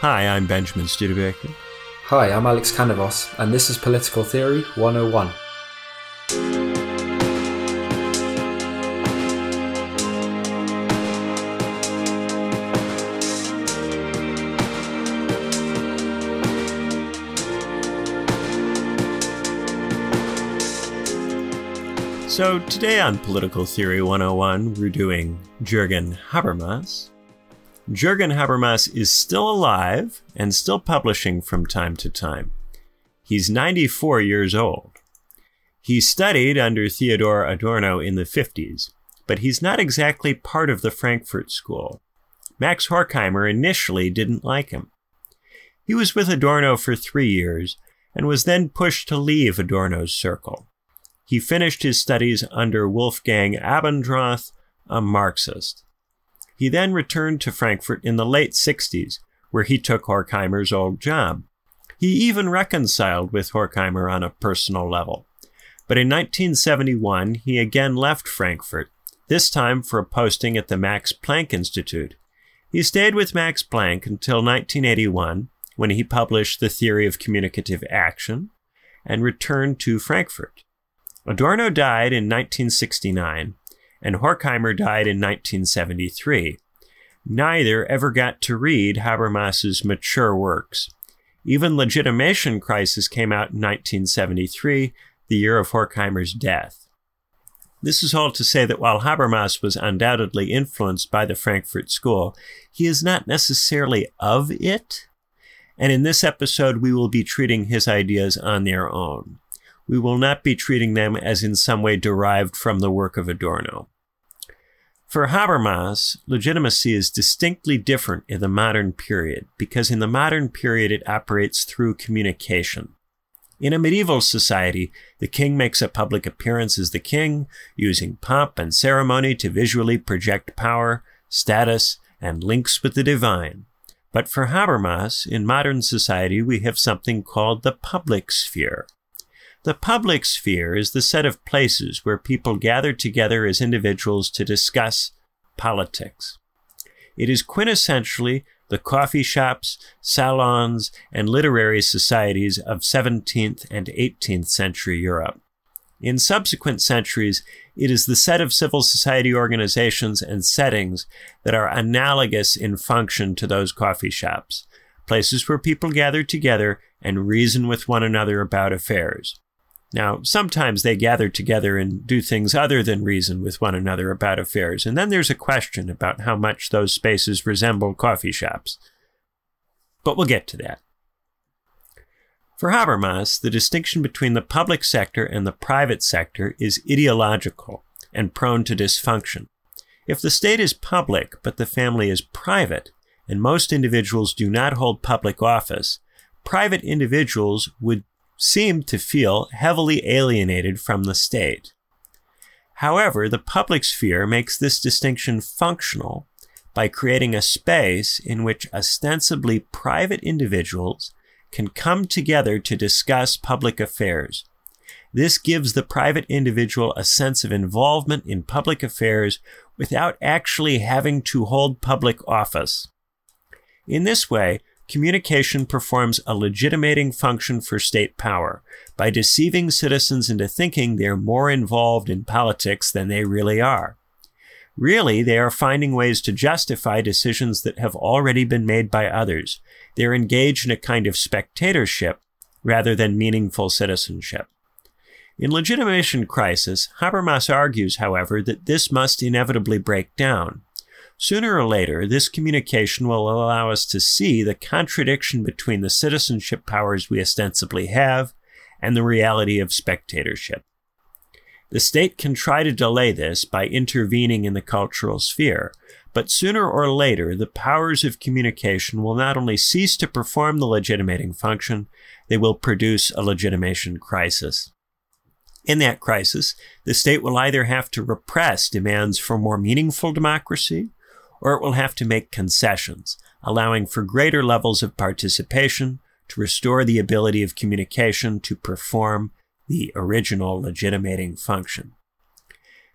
Hi, I'm Benjamin Studebaker. Hi, I'm Alex Canavos, and this is Political Theory 101. So, today on Political Theory 101, we're doing Jürgen Habermas. Jürgen Habermas is still alive and still publishing from time to time. He's 94 years old. He studied under Theodor Adorno in the 50s, but he's not exactly part of the Frankfurt School. Max Horkheimer initially didn't like him. He was with Adorno for three years and was then pushed to leave Adorno's circle. He finished his studies under Wolfgang Abendroth, a Marxist. He then returned to Frankfurt in the late 60s, where he took Horkheimer's old job. He even reconciled with Horkheimer on a personal level. But in 1971, he again left Frankfurt, this time for a posting at the Max Planck Institute. He stayed with Max Planck until 1981, when he published The Theory of Communicative Action, and returned to Frankfurt. Adorno died in 1969, and Horkheimer died in 1973. Neither ever got to read Habermas's mature works. Even Legitimation Crisis came out in 1973, the year of Horkheimer's death. This is all to say that while Habermas was undoubtedly influenced by the Frankfurt School, he is not necessarily of it. And in this episode, we will be treating his ideas on their own. We will not be treating them as in some way derived from the work of Adorno. For Habermas, legitimacy is distinctly different in the modern period because in the modern period it operates through communication. In a medieval society, the king makes a public appearance as the king, using pomp and ceremony to visually project power, status, and links with the divine. But for Habermas, in modern society, we have something called the public sphere. The public sphere is the set of places where people gather together as individuals to discuss politics. It is quintessentially the coffee shops, salons, and literary societies of 17th and 18th century Europe. In subsequent centuries, it is the set of civil society organizations and settings that are analogous in function to those coffee shops, places where people gather together and reason with one another about affairs. Now, sometimes they gather together and do things other than reason with one another about affairs, and then there's a question about how much those spaces resemble coffee shops. But we'll get to that. For Habermas, the distinction between the public sector and the private sector is ideological and prone to dysfunction. If the state is public but the family is private, and most individuals do not hold public office, private individuals would seemed to feel heavily alienated from the state. However, the public sphere makes this distinction functional by creating a space in which ostensibly private individuals can come together to discuss public affairs. This gives the private individual a sense of involvement in public affairs without actually having to hold public office. In this way, communication performs a legitimating function for state power by deceiving citizens into thinking they're more involved in politics than they really are. Really, they are finding ways to justify decisions that have already been made by others. They're engaged in a kind of spectatorship rather than meaningful citizenship. In Legitimation Crisis, Habermas argues, however, that this must inevitably break down. Sooner or later, this communication will allow us to see the contradiction between the citizenship powers we ostensibly have and the reality of spectatorship. The state can try to delay this by intervening in the cultural sphere, but sooner or later, the powers of communication will not only cease to perform the legitimating function, they will produce a legitimation crisis. In that crisis, the state will either have to repress demands for more meaningful democracy or it will have to make concessions, allowing for greater levels of participation to restore the ability of communication to perform the original legitimating function.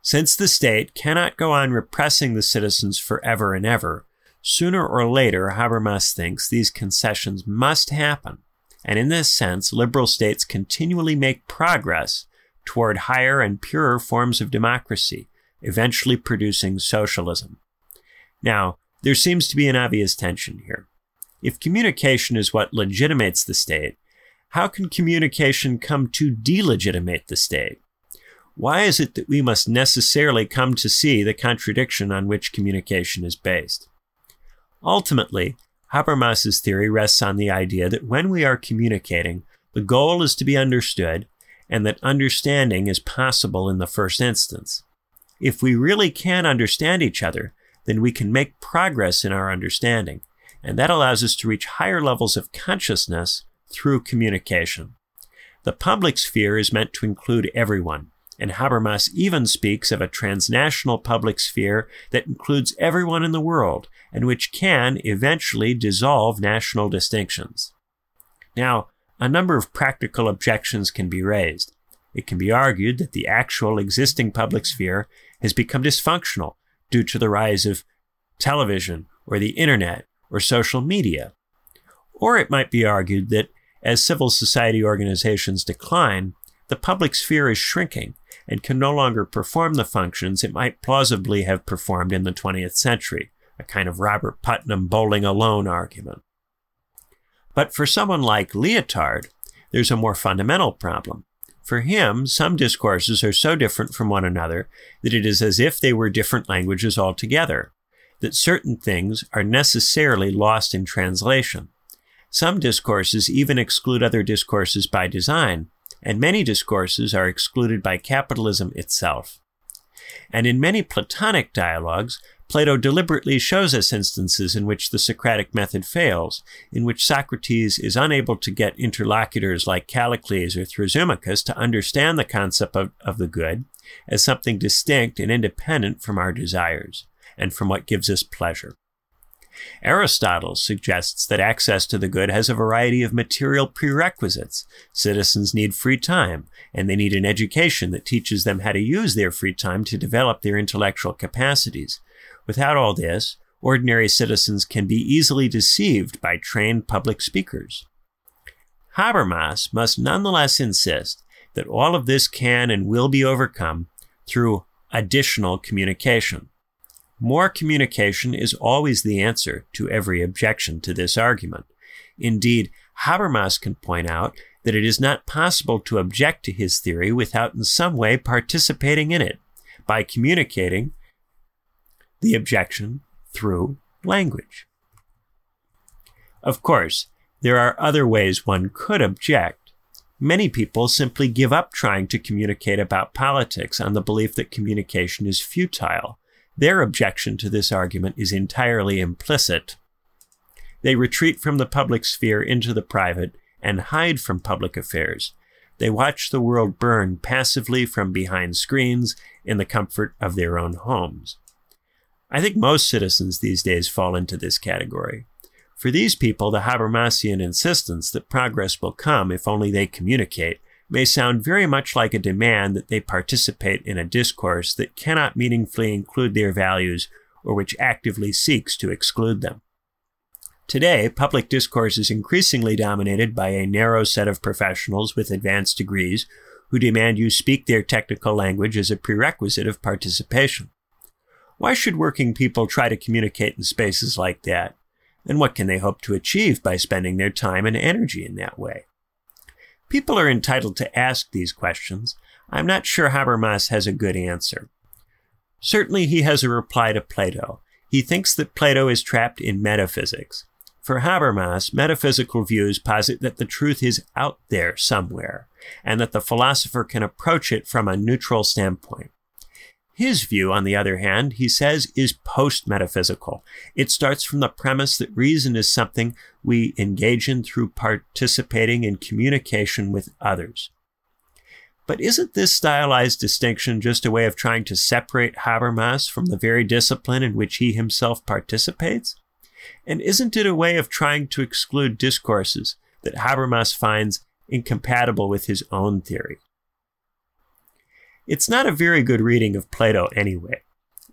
Since the state cannot go on repressing the citizens forever and ever, Sooner or later, Habermas thinks these concessions must happen, and in this sense, liberal states continually make progress toward higher and purer forms of democracy, eventually producing socialism. Now, there seems to be an obvious tension here. If communication is what legitimates the state, how can communication come to delegitimate the state? Why is it that we must necessarily come to see the contradiction on which communication is based? Ultimately, Habermas's theory rests on the idea that when we are communicating, the goal is to be understood and that understanding is possible in the first instance. If we really can understand each other, then we can make progress in our understanding, and that allows us to reach higher levels of consciousness through communication. The public sphere is meant to include everyone, and Habermas even speaks of a transnational public sphere that includes everyone in the world and which can eventually dissolve national distinctions. Now, a number of practical objections can be raised. It can be argued that the actual existing public sphere has become dysfunctional due to the rise of television or the internet or social media. Or it might be argued that as civil society organizations decline, the public sphere is shrinking and can no longer perform the functions it might plausibly have performed in the 20th century, a kind of Robert Putnam bowling alone argument. But for someone like Lyotard, there's a more fundamental problem. For him, some discourses are so different from one another that it is as if they were different languages altogether, that certain things are necessarily lost in translation. Some discourses even exclude other discourses by design, and many discourses are excluded by capitalism itself. And in many Platonic dialogues, Plato deliberately shows us instances in which the Socratic method fails, in which Socrates is unable to get interlocutors like Callicles or Thrasymachus to understand the concept of, of the good as something distinct and independent from our desires and from what gives us pleasure. Aristotle suggests that access to the good has a variety of material prerequisites. Citizens need free time, and they need an education that teaches them how to use their free time to develop their intellectual capacities. Without all this, ordinary citizens can be easily deceived by trained public speakers. Habermas must nonetheless insist that all of this can and will be overcome through additional communication. More communication is always the answer to every objection to this argument. Indeed, Habermas can point out that it is not possible to object to his theory without in some way participating in it by communicating the objection through language. Of course, there are other ways one could object. Many people simply give up trying to communicate about politics on the belief that communication is futile their objection to this argument is entirely implicit. They retreat from the public sphere into the private and hide from public affairs. They watch the world burn passively from behind screens in the comfort of their own homes. I think most citizens these days fall into this category. For these people, the Habermasian insistence that progress will come if only they communicate may sound very much like a demand that they participate in a discourse that cannot meaningfully include their values or which actively seeks to exclude them. Today, public discourse is increasingly dominated by a narrow set of professionals with advanced degrees who demand you speak their technical language as a prerequisite of participation. Why should working people try to communicate in spaces like that? And what can they hope to achieve by spending their time and energy in that way? People are entitled to ask these questions. I'm not sure Habermas has a good answer. Certainly, he has a reply to Plato. He thinks that Plato is trapped in metaphysics. For Habermas, metaphysical views posit that the truth is out there somewhere, and that the philosopher can approach it from a neutral standpoint. His view, on the other hand, he says, is post metaphysical. It starts from the premise that reason is something we engage in through participating in communication with others. But isn't this stylized distinction just a way of trying to separate Habermas from the very discipline in which he himself participates? And isn't it a way of trying to exclude discourses that Habermas finds incompatible with his own theory? It's not a very good reading of Plato anyway.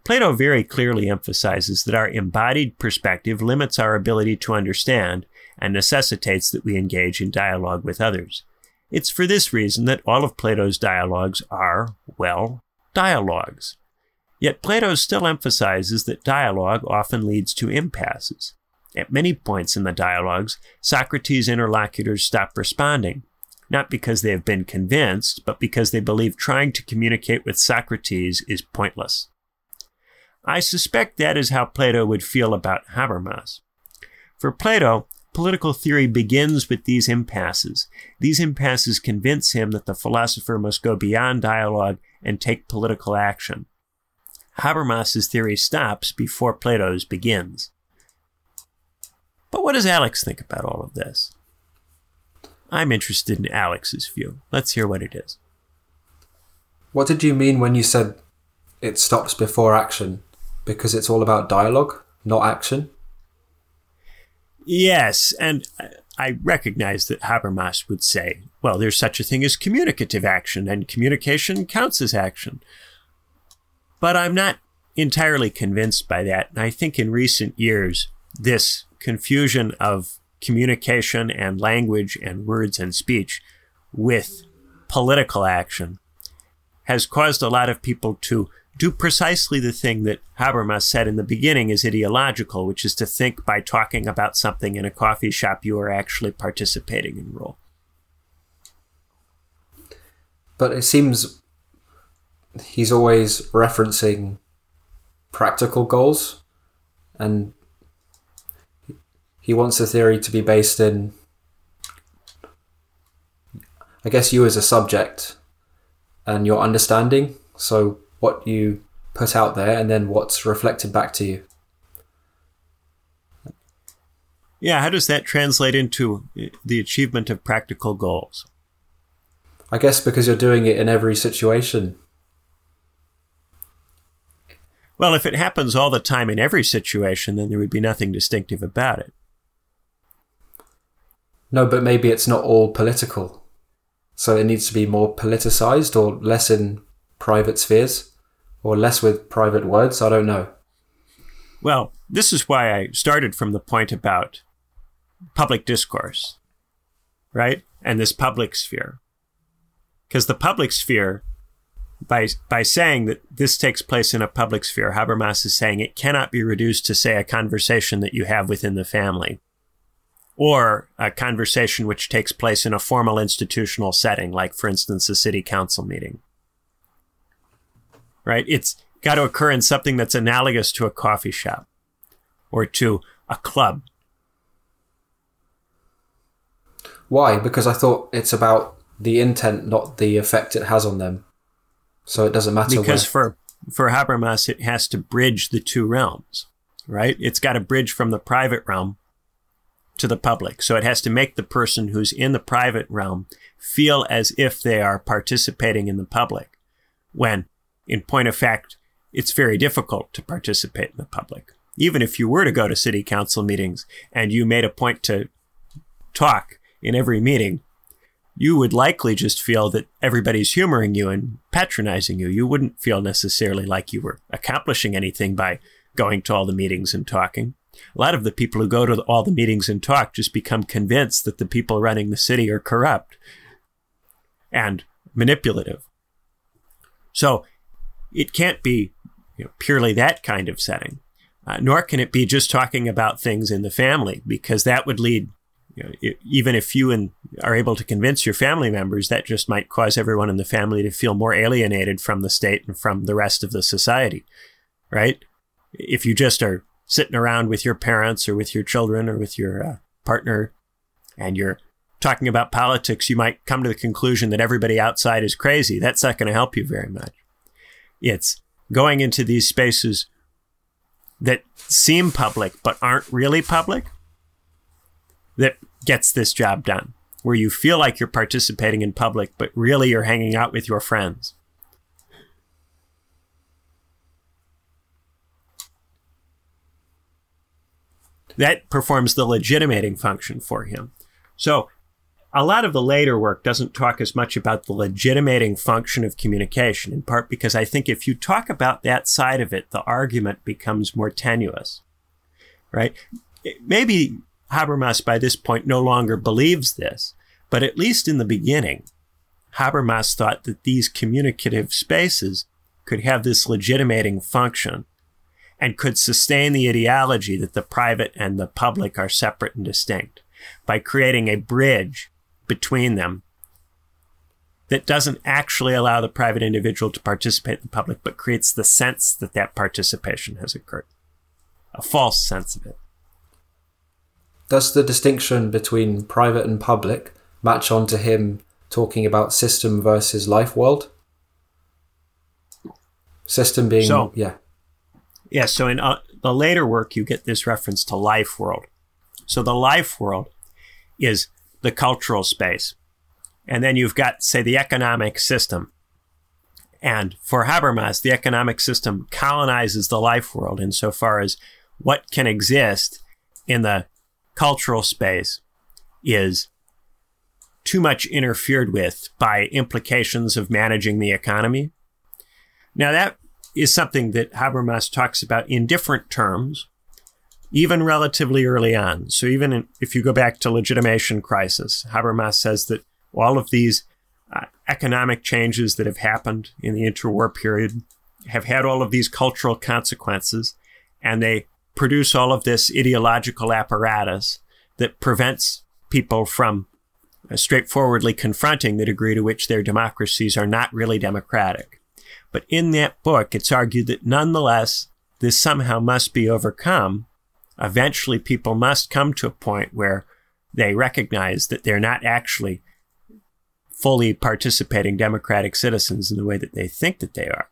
Plato very clearly emphasizes that our embodied perspective limits our ability to understand and necessitates that we engage in dialogue with others. It's for this reason that all of Plato's dialogues are, well, dialogues. Yet Plato still emphasizes that dialogue often leads to impasses. At many points in the dialogues, Socrates' interlocutors stop responding, not because they have been convinced, but because they believe trying to communicate with Socrates is pointless. I suspect that is how Plato would feel about Habermas. For Plato, political theory begins with these impasses. These impasses convince him that the philosopher must go beyond dialogue and take political action. Habermas's theory stops before Plato's begins. But what does Alex think about all of this? I'm interested in Alex's view. Let's hear what it is. What did you mean when you said it stops before action? Because it's all about dialogue, not action? Yes, and I recognize that Habermas would say, well, there's such a thing as communicative action, and communication counts as action. But I'm not entirely convinced by that. And I think in recent years, this confusion of communication and language and words and speech with political action has caused a lot of people to do precisely the thing that Habermas said in the beginning is ideological, which is to think by talking about something in a coffee shop you are actually participating in role. But it seems he's always referencing practical goals and he wants the theory to be based in I guess you as a subject and your understanding. So what you put out there and then what's reflected back to you. Yeah, how does that translate into the achievement of practical goals? I guess because you're doing it in every situation. Well, if it happens all the time in every situation, then there would be nothing distinctive about it. No, but maybe it's not all political. So it needs to be more politicized or less in private spheres or less with private words. I don't know. Well, this is why I started from the point about public discourse, right? And this public sphere. Because the public sphere by by saying that this takes place in a public sphere, Habermas is saying it cannot be reduced to say a conversation that you have within the family, or a conversation which takes place in a formal institutional setting, like for instance a city council meeting. Right? It's got to occur in something that's analogous to a coffee shop or to a club. Why? Because I thought it's about the intent, not the effect it has on them. So it doesn't matter because where. for for Habermas it has to bridge the two realms, right? It's got to bridge from the private realm to the public. So it has to make the person who's in the private realm feel as if they are participating in the public. When in point of fact, it's very difficult to participate in the public. Even if you were to go to city council meetings and you made a point to talk in every meeting, you would likely just feel that everybody's humoring you and patronizing you. You wouldn't feel necessarily like you were accomplishing anything by going to all the meetings and talking. A lot of the people who go to all the meetings and talk just become convinced that the people running the city are corrupt and manipulative. So it can't be you know, purely that kind of setting, uh, nor can it be just talking about things in the family, because that would lead you know, even if you and are able to convince your family members, that just might cause everyone in the family to feel more alienated from the state and from the rest of the society, right? If you just are sitting around with your parents or with your children or with your uh, partner and you're talking about politics, you might come to the conclusion that everybody outside is crazy. That's not going to help you very much. It's going into these spaces that seem public but aren't really public that gets this job done, where you feel like you're participating in public, but really you're hanging out with your friends. That performs the legitimating function for him. So, a lot of the later work doesn't talk as much about the legitimating function of communication, in part because I think if you talk about that side of it, the argument becomes more tenuous, right? Maybe Habermas by this point no longer believes this, but at least in the beginning, Habermas thought that these communicative spaces could have this legitimating function and could sustain the ideology that the private and the public are separate and distinct by creating a bridge between them that doesn't actually allow the private individual to participate in the public, but creates the sense that that participation has occurred, a false sense of it. Does the distinction between private and public match on to him talking about system versus life world? System being, so, yeah. Yeah, so in uh, the later work, you get this reference to life world. So the life world is the cultural space. And then you've got, say, the economic system. And for Habermas, the economic system colonizes the life world insofar as what can exist in the cultural space is too much interfered with by implications of managing the economy. Now, that is something that Habermas talks about in different terms even relatively early on. So even in, if you go back to legitimation crisis, Habermas says that all of these uh, economic changes that have happened in the interwar period have had all of these cultural consequences, and they produce all of this ideological apparatus that prevents people from uh, straightforwardly confronting the degree to which their democracies are not really democratic. But in that book, it's argued that nonetheless, this somehow must be overcome eventually people must come to a point where they recognize that they're not actually fully participating democratic citizens in the way that they think that they are.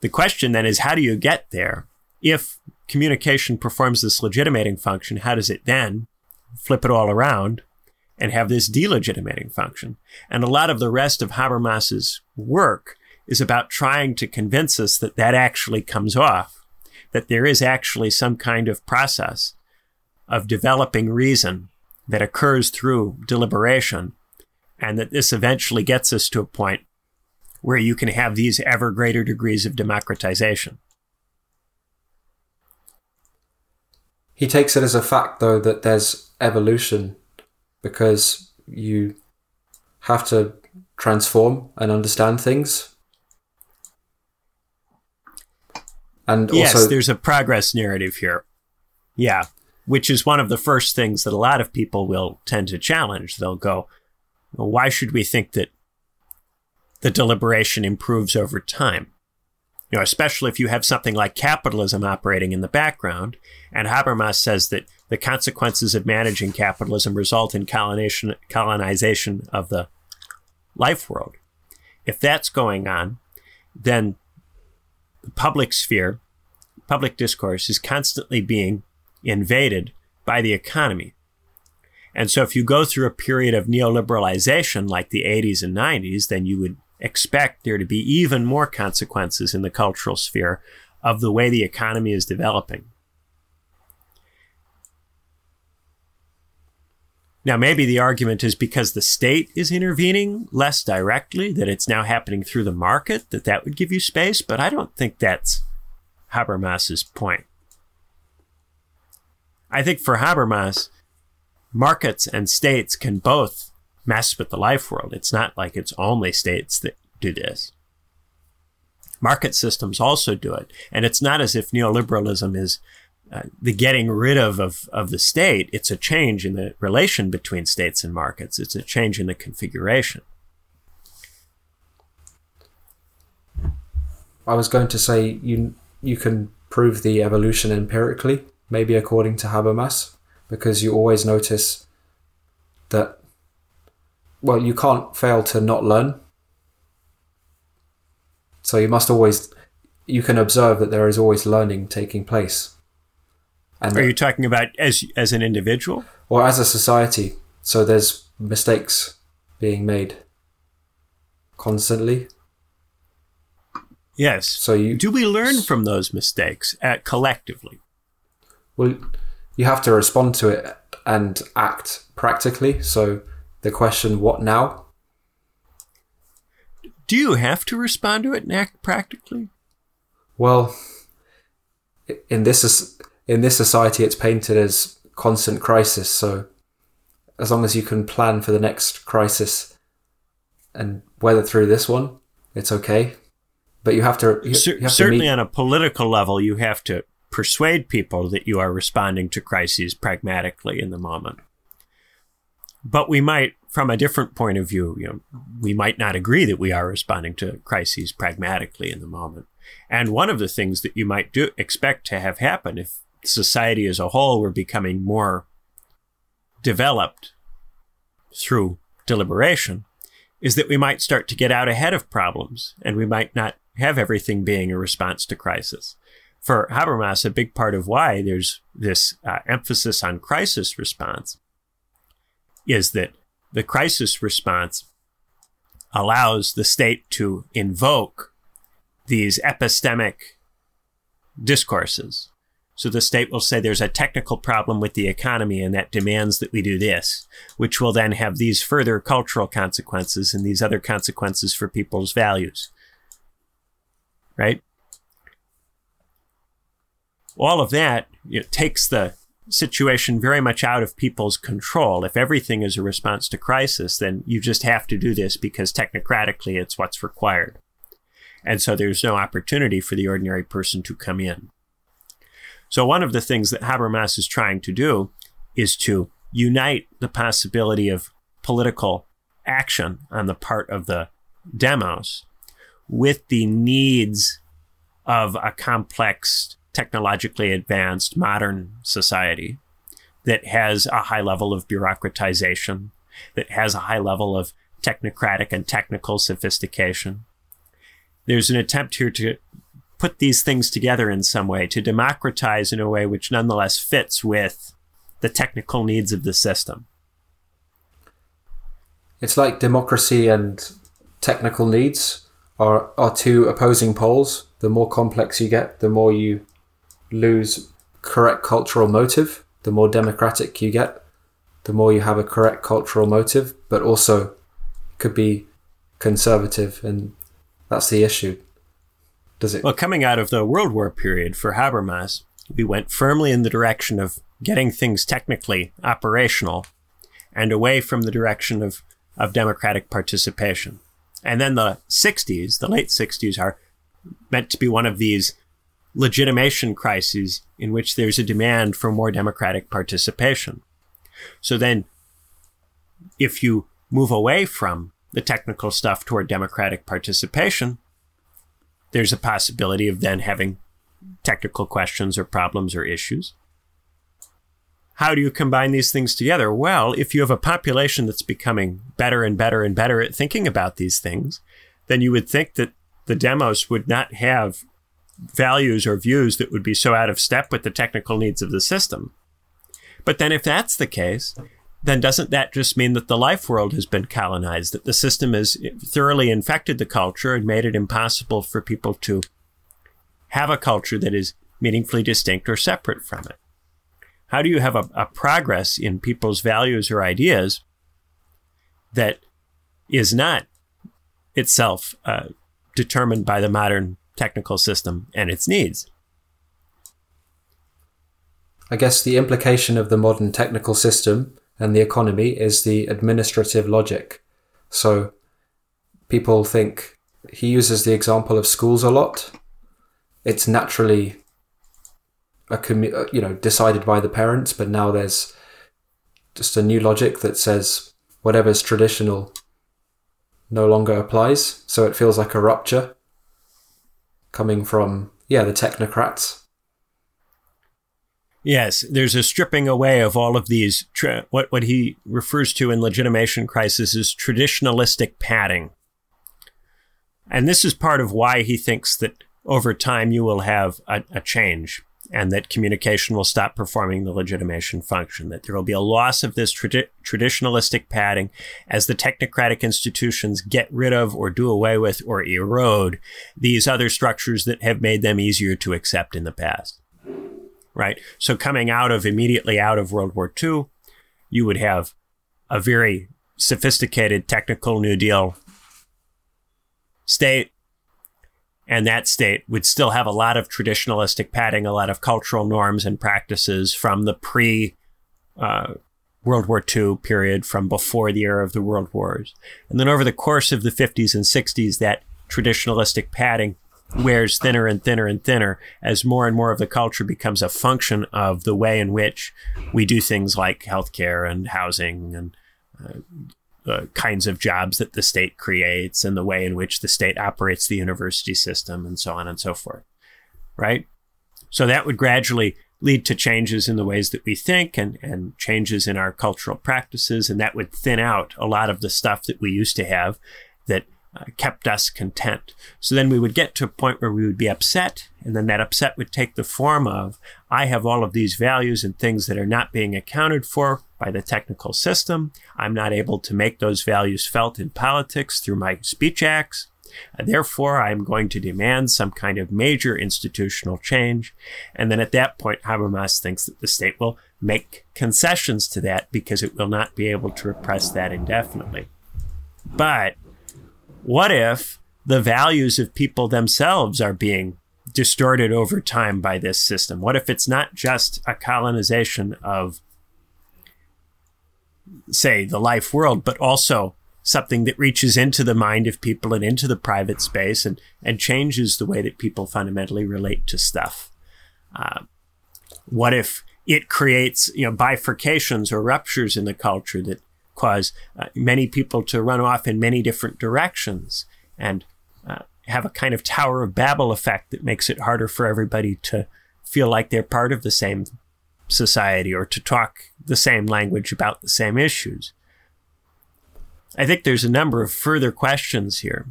The question then is how do you get there? If communication performs this legitimating function, how does it then flip it all around and have this delegitimating function? And a lot of the rest of Habermas's work is about trying to convince us that that actually comes off that there is actually some kind of process of developing reason that occurs through deliberation, and that this eventually gets us to a point where you can have these ever greater degrees of democratization. He takes it as a fact, though, that there's evolution because you have to transform and understand things And yes, also, there's a progress narrative here. Yeah, which is one of the first things that a lot of people will tend to challenge. They'll go, well, why should we think that the deliberation improves over time? You know, especially if you have something like capitalism operating in the background. And Habermas says that the consequences of managing capitalism result in colonization, colonization of the life world. If that's going on, then public sphere, public discourse is constantly being invaded by the economy. And so if you go through a period of neoliberalization like the 80s and 90s, then you would expect there to be even more consequences in the cultural sphere of the way the economy is developing. Now, maybe the argument is because the state is intervening less directly, that it's now happening through the market, that that would give you space, but I don't think that's Habermas's point. I think for Habermas, markets and states can both mess with the life world. It's not like it's only states that do this. Market systems also do it. And it's not as if neoliberalism is uh, the getting rid of, of of the state, it's a change in the relation between states and markets. It's a change in the configuration. I was going to say you you can prove the evolution empirically, maybe according to Habermas, because you always notice that well, you can't fail to not learn. So you must always you can observe that there is always learning taking place and Are you talking about as as an individual or as a society? So there's mistakes being made constantly. Yes. So you do we learn from those mistakes at, collectively? Well, you have to respond to it and act practically. So the question, what now? Do you have to respond to it and act practically? Well, in this in this society, it's painted as constant crisis. So as long as you can plan for the next crisis and weather through this one, it's okay. But you have to you, C- have certainly to on a political level, you have to persuade people that you are responding to crises pragmatically in the moment. But we might, from a different point of view, you know, we might not agree that we are responding to crises pragmatically in the moment. And one of the things that you might do expect to have happen if society as a whole were becoming more developed through deliberation is that we might start to get out ahead of problems and we might not have everything being a response to crisis. For Habermas, a big part of why there's this uh, emphasis on crisis response is that the crisis response allows the state to invoke these epistemic discourses. So the state will say there's a technical problem with the economy and that demands that we do this, which will then have these further cultural consequences and these other consequences for people's values. Right? All of that you know, takes the situation very much out of people's control. If everything is a response to crisis, then you just have to do this because technocratically it's what's required. And so there's no opportunity for the ordinary person to come in. So one of the things that Habermas is trying to do is to unite the possibility of political action on the part of the demos with the needs of a complex, technologically advanced modern society that has a high level of bureaucratization, that has a high level of technocratic and technical sophistication. There's an attempt here to put these things together in some way, to democratize in a way which nonetheless fits with the technical needs of the system. It's like democracy and technical needs are, are two opposing poles. The more complex you get, the more you lose correct cultural motive. The more democratic you get, the more you have a correct cultural motive, but also could be conservative, and that's the issue. Does it? Well, coming out of the World War period for Habermas, we went firmly in the direction of getting things technically operational and away from the direction of, of democratic participation. And then the 60s, the late 60s, are meant to be one of these legitimation crises in which there's a demand for more democratic participation. So then, if you move away from the technical stuff toward democratic participation, there's a possibility of then having technical questions or problems or issues. How do you combine these things together? Well, if you have a population that's becoming better and better and better at thinking about these things, then you would think that the demos would not have values or views that would be so out of step with the technical needs of the system. But then, if that's the case, then doesn't that just mean that the life world has been colonized, that the system has thoroughly infected the culture and made it impossible for people to have a culture that is meaningfully distinct or separate from it? How do you have a, a progress in people's values or ideas that is not itself uh, determined by the modern technical system and its needs? I guess the implication of the modern technical system and the economy is the administrative logic. So people think he uses the example of schools a lot. It's naturally a commu- uh, you know decided by the parents, but now there's just a new logic that says whatever's traditional no longer applies. So it feels like a rupture coming from yeah the technocrats. Yes, there's a stripping away of all of these tra- what what he refers to in legitimation crisis is traditionalistic padding. And this is part of why he thinks that over time you will have a, a change and that communication will stop performing the legitimation function, that there will be a loss of this tradi- traditionalistic padding as the technocratic institutions get rid of or do away with or erode these other structures that have made them easier to accept in the past. Right? So, coming out of immediately out of World War II, you would have a very sophisticated technical New Deal state. And that state would still have a lot of traditionalistic padding, a lot of cultural norms and practices from the pre uh, World War II period, from before the era of the World Wars. And then over the course of the 50s and 60s, that traditionalistic padding wears thinner and thinner and thinner as more and more of the culture becomes a function of the way in which we do things like healthcare and housing and uh, uh, kinds of jobs that the state creates and the way in which the state operates the university system and so on and so forth. Right? So that would gradually lead to changes in the ways that we think and, and changes in our cultural practices. And that would thin out a lot of the stuff that we used to have that uh, kept us content. So then we would get to a point where we would be upset, and then that upset would take the form of I have all of these values and things that are not being accounted for by the technical system. I'm not able to make those values felt in politics through my speech acts. Therefore, I'm going to demand some kind of major institutional change. And then at that point, Habermas thinks that the state will make concessions to that because it will not be able to repress that indefinitely. But what if the values of people themselves are being distorted over time by this system? What if it's not just a colonization of, say, the life world, but also something that reaches into the mind of people and into the private space and, and changes the way that people fundamentally relate to stuff? Uh, what if it creates you know bifurcations or ruptures in the culture that cause uh, many people to run off in many different directions and uh, have a kind of Tower of Babel effect that makes it harder for everybody to feel like they're part of the same society or to talk the same language about the same issues. I think there's a number of further questions here.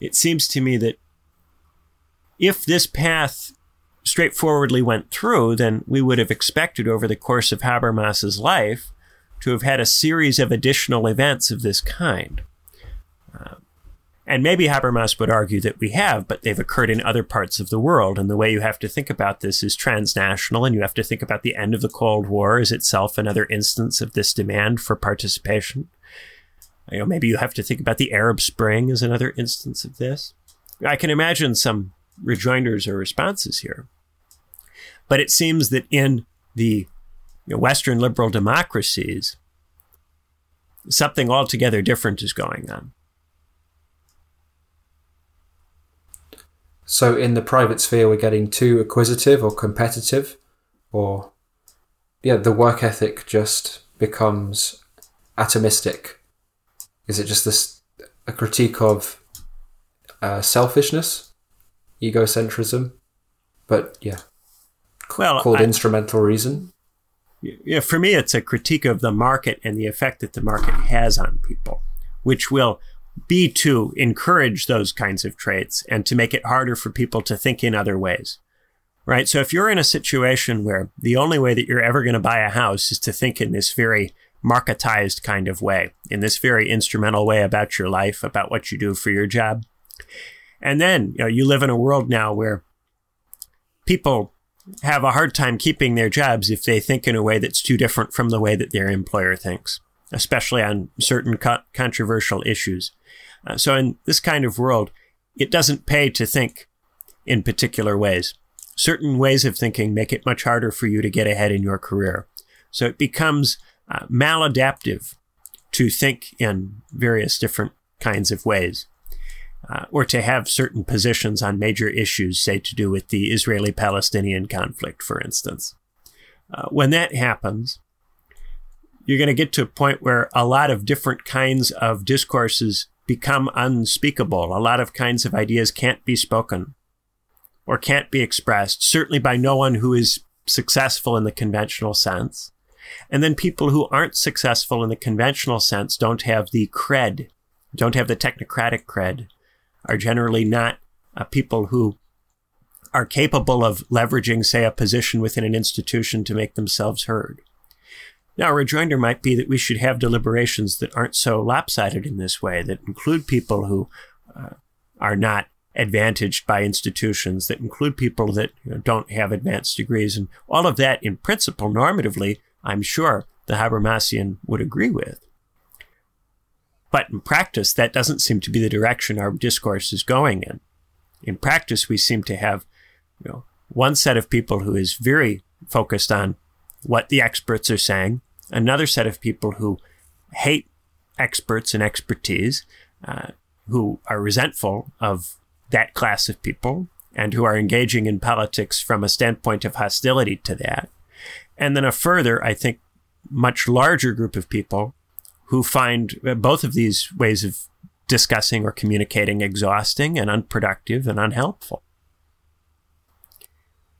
It seems to me that if this path straightforwardly went through, then we would have expected over the course of Habermas's life to have had a series of additional events of this kind. Uh, and maybe Habermas would argue that we have, but they've occurred in other parts of the world. And the way you have to think about this is transnational, and you have to think about the end of the Cold War as itself another instance of this demand for participation. You know, maybe you have to think about the Arab Spring as another instance of this. I can imagine some rejoinders or responses here. But it seems that in the you know, Western liberal democracies, something altogether different is going on. So, in the private sphere, we're getting too acquisitive or competitive, or yeah, the work ethic just becomes atomistic. Is it just this a critique of uh, selfishness, egocentrism? But yeah, well, called I, instrumental reason yeah, for me, it's a critique of the market and the effect that the market has on people, which will be to encourage those kinds of traits and to make it harder for people to think in other ways. Right. So if you're in a situation where the only way that you're ever going to buy a house is to think in this very marketized kind of way, in this very instrumental way about your life, about what you do for your job. And then, you know, you live in a world now where people have a hard time keeping their jobs if they think in a way that's too different from the way that their employer thinks, especially on certain co- controversial issues. Uh, so, in this kind of world, it doesn't pay to think in particular ways. Certain ways of thinking make it much harder for you to get ahead in your career. So, it becomes uh, maladaptive to think in various different kinds of ways uh, or to have certain positions on major issues, say to do with the Israeli Palestinian conflict, for instance. Uh, when that happens, you're going to get to a point where a lot of different kinds of discourses become unspeakable. A lot of kinds of ideas can't be spoken or can't be expressed, certainly by no one who is successful in the conventional sense. And then people who aren't successful in the conventional sense don't have the cred, don't have the technocratic cred are generally not uh, people who are capable of leveraging, say, a position within an institution to make themselves heard. Now, a rejoinder might be that we should have deliberations that aren't so lopsided in this way, that include people who uh, are not advantaged by institutions, that include people that you know, don't have advanced degrees. And all of that, in principle, normatively, I'm sure, the Habermasian would agree with. But in practice, that doesn't seem to be the direction our discourse is going in. In practice, we seem to have you know, one set of people who is very focused on what the experts are saying, another set of people who hate experts and expertise, uh, who are resentful of that class of people, and who are engaging in politics from a standpoint of hostility to that. And then a further, I think, much larger group of people who find uh, both of these ways of discussing or communicating exhausting and unproductive and unhelpful.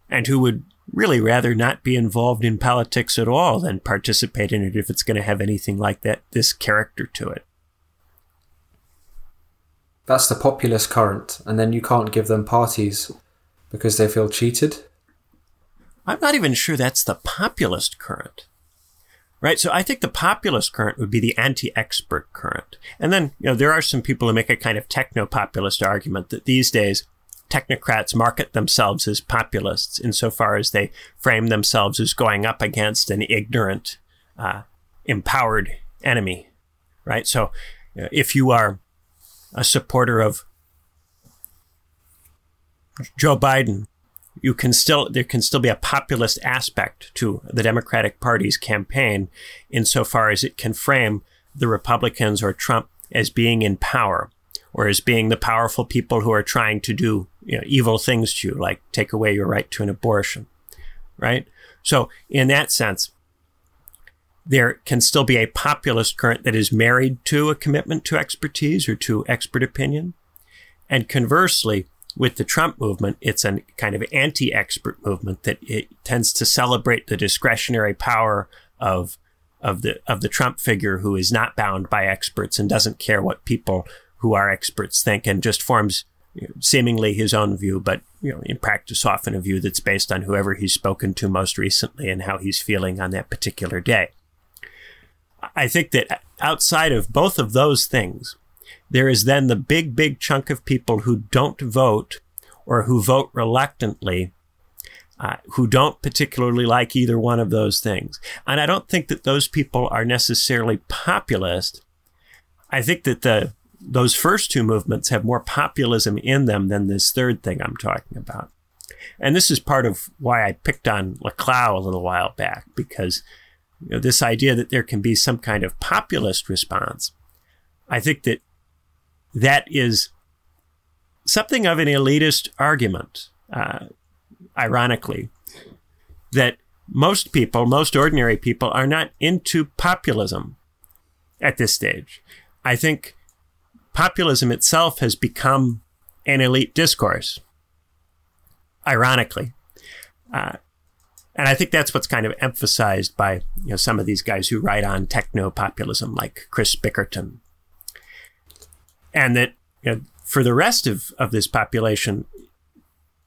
And who would really rather not be involved in politics at all than participate in it if it's going to have anything like that, this character to it. That's the populist current, and then you can't give them parties because they feel cheated. I'm not even sure that's the populist current. Right. So I think the populist current would be the anti-expert current. And then, you know, there are some people who make a kind of techno-populist argument that these days technocrats market themselves as populists insofar as they frame themselves as going up against an ignorant, uh, empowered enemy. Right. So if you are a supporter of Joe Biden, you can still there can still be a populist aspect to the Democratic Party's campaign insofar as it can frame the Republicans or Trump as being in power or as being the powerful people who are trying to do you know, evil things to you, like take away your right to an abortion, right? So in that sense, there can still be a populist current that is married to a commitment to expertise or to expert opinion. And conversely, with the Trump movement, it's a kind of anti-expert movement that it tends to celebrate the discretionary power of of the of the Trump figure who is not bound by experts and doesn't care what people who are experts think and just forms you know, seemingly his own view, but you know, in practice, often a view that's based on whoever he's spoken to most recently and how he's feeling on that particular day. I think that outside of both of those things, there is then the big, big chunk of people who don't vote or who vote reluctantly, uh, who don't particularly like either one of those things. And I don't think that those people are necessarily populist. I think that the those first two movements have more populism in them than this third thing I'm talking about. And this is part of why I picked on Laclau a little while back, because you know, this idea that there can be some kind of populist response, I think that that is something of an elitist argument, uh, ironically, that most people, most ordinary people, are not into populism at this stage. I think populism itself has become an elite discourse, ironically. Uh, and I think that's what's kind of emphasized by you know some of these guys who write on techno populism, like Chris Bickerton and that you know, for the rest of, of this population,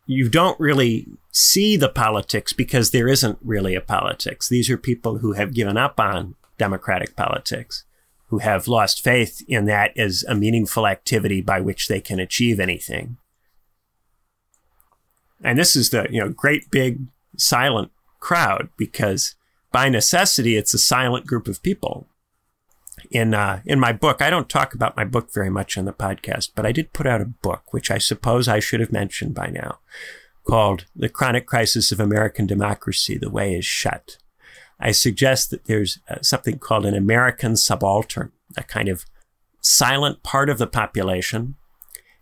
you don't really see the politics because there isn't really a politics. These are people who have given up on democratic politics, who have lost faith in that as a meaningful activity by which they can achieve anything. And this is the you know great big silent crowd because by necessity it's a silent group of people in uh, in my book. I don't talk about my book very much on the podcast, but I did put out a book, which I suppose I should have mentioned by now, called "The Chronic Crisis of American Democracy: The Way Is Shut." I suggest that there's uh, something called an American subaltern, a kind of silent part of the population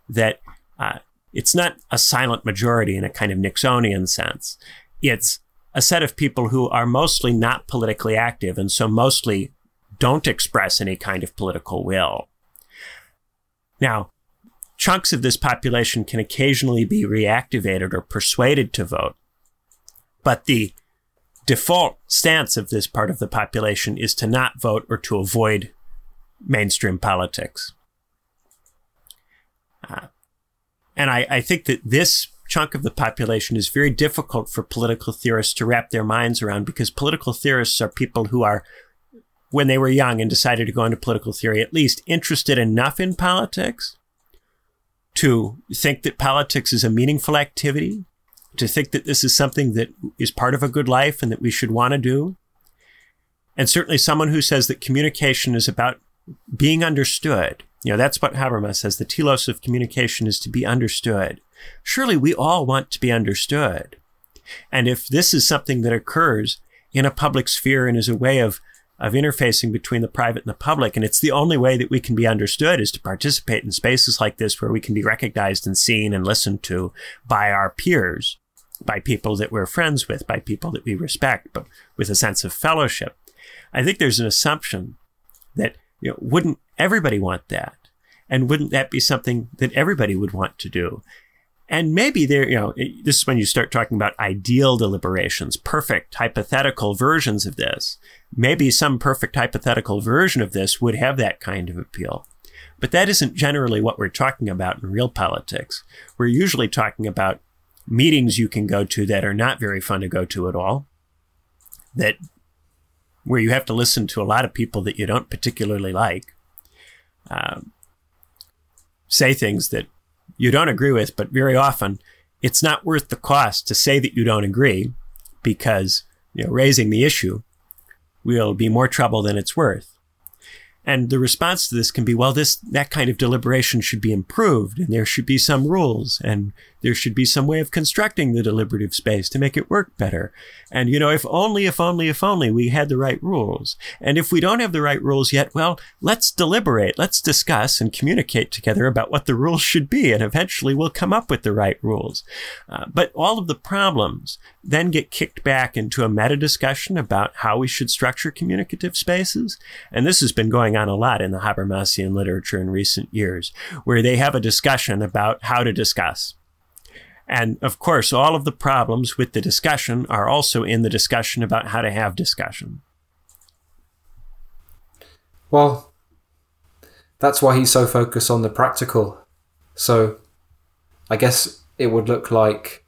that uh, it's not a silent majority in a kind of Nixonian sense. It's a set of people who are mostly not politically active and so mostly don't express any kind of political will. Now, chunks of this population can occasionally be reactivated or persuaded to vote, but the default stance of this part of the population is to not vote or to avoid mainstream politics. Uh, and I, I think that this chunk of the population is very difficult for political theorists to wrap their minds around because political theorists are people who are when they were young and decided to go into political theory, at least interested enough in politics to think that politics is a meaningful activity, to think that this is something that is part of a good life and that we should want to do. and certainly someone who says that communication is about being understood. You know, that's what Habermas says. The telos of communication is to be understood. Surely we all want to be understood. And if this is something that occurs in a public sphere and is a way of, of interfacing between the private and the public, and it's the only way that we can be understood is to participate in spaces like this where we can be recognized and seen and listened to by our peers, by people that we're friends with, by people that we respect, but with a sense of fellowship. I think there's an assumption that you know, wouldn't everybody want that? And wouldn't that be something that everybody would want to do? And maybe there, you know, this is when you start talking about ideal deliberations, perfect hypothetical versions of this. Maybe some perfect hypothetical version of this would have that kind of appeal. But that isn't generally what we're talking about in real politics. We're usually talking about meetings you can go to that are not very fun to go to at all, that where you have to listen to a lot of people that you don't particularly like, um, say things that you don't agree with, but very often it's not worth the cost to say that you don't agree because you know, raising the issue will be more trouble than it's worth. And the response to this can be, well, this, that kind of deliberation should be improved and there should be some rules and there should be some way of constructing the deliberative space to make it work better. And, you know, if only, if only, if only we had the right rules. And if we don't have the right rules yet, well, let's deliberate, let's discuss and communicate together about what the rules should be. And eventually we'll come up with the right rules. Uh, but all of the problems then get kicked back into a meta discussion about how we should structure communicative spaces. And this has been going on a lot in the Habermasian literature in recent years, where they have a discussion about how to discuss and of course, all of the problems with the discussion are also in the discussion about how to have discussion. Well, that's why he's so focused on the practical. So I guess it would look like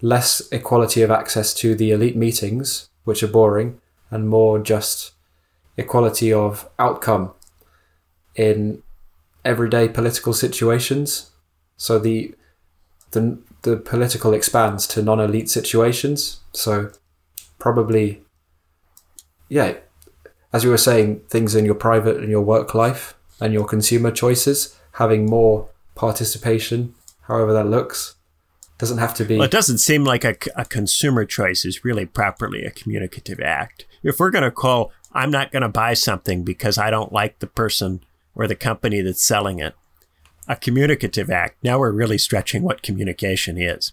less equality of access to the elite meetings, which are boring, and more just equality of outcome in everyday political situations. So the the the political expands to non-elite situations. So probably, yeah, as you were saying, things in your private and your work life and your consumer choices, having more participation, however that looks, doesn't have to be. Well, it doesn't seem like a, a consumer choice is really properly a communicative act. If we're going to call, I'm not going to buy something because I don't like the person or the company that's selling it a communicative act. Now we're really stretching what communication is.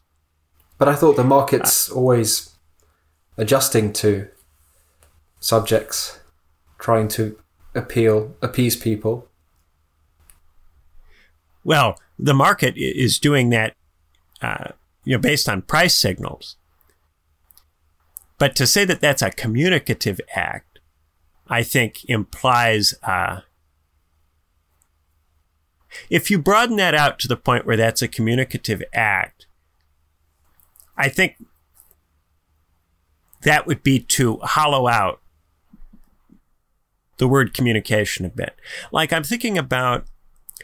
But I thought the market's uh, always adjusting to subjects, trying to appeal, appease people. Well, the market is doing that, uh, you know, based on price signals. But to say that that's a communicative act, I think implies uh, if you broaden that out to the point where that's a communicative act, I think that would be to hollow out the word communication a bit. Like I'm thinking about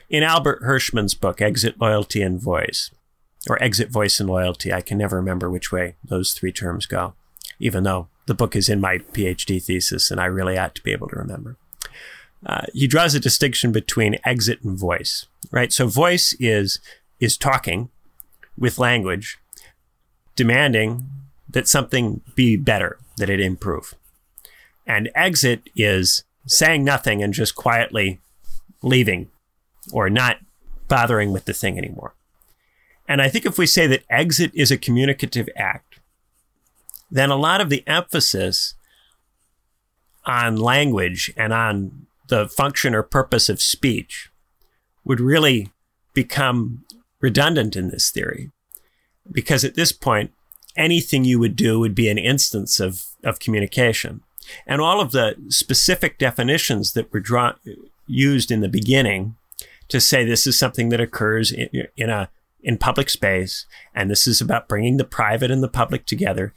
in Albert Hirschman's book, Exit Loyalty and Voice, or Exit Voice and Loyalty. I can never remember which way those three terms go, even though the book is in my PhD thesis and I really ought to be able to remember uh, he draws a distinction between exit and voice, right? So voice is is talking with language, demanding that something be better, that it improve. And exit is saying nothing and just quietly leaving or not bothering with the thing anymore. And I think if we say that exit is a communicative act, then a lot of the emphasis on language and on the function or purpose of speech would really become redundant in this theory. Because at this point, anything you would do would be an instance of, of communication. And all of the specific definitions that were drawn, used in the beginning to say this is something that occurs in, in a in public space, and this is about bringing the private and the public together.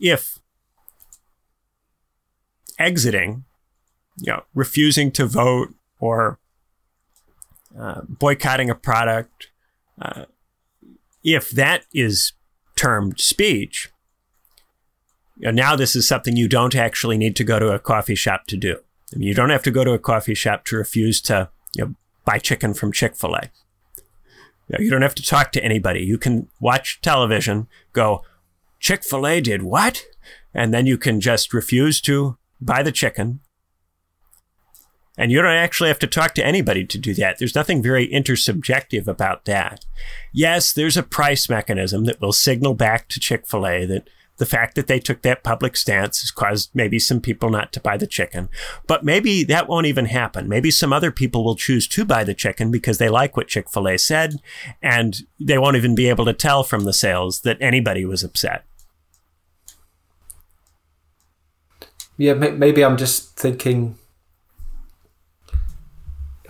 If exiting you know, refusing to vote or uh, boycotting a product, uh, if that is termed speech, you know, now this is something you don't actually need to go to a coffee shop to do. I mean, you don't have to go to a coffee shop to refuse to you know, buy chicken from Chick fil A. You, know, you don't have to talk to anybody. You can watch television, go, Chick fil A did what? And then you can just refuse to buy the chicken. And you don't actually have to talk to anybody to do that. There's nothing very intersubjective about that. Yes, there's a price mechanism that will signal back to Chick fil A that the fact that they took that public stance has caused maybe some people not to buy the chicken. But maybe that won't even happen. Maybe some other people will choose to buy the chicken because they like what Chick fil A said, and they won't even be able to tell from the sales that anybody was upset. Yeah, maybe I'm just thinking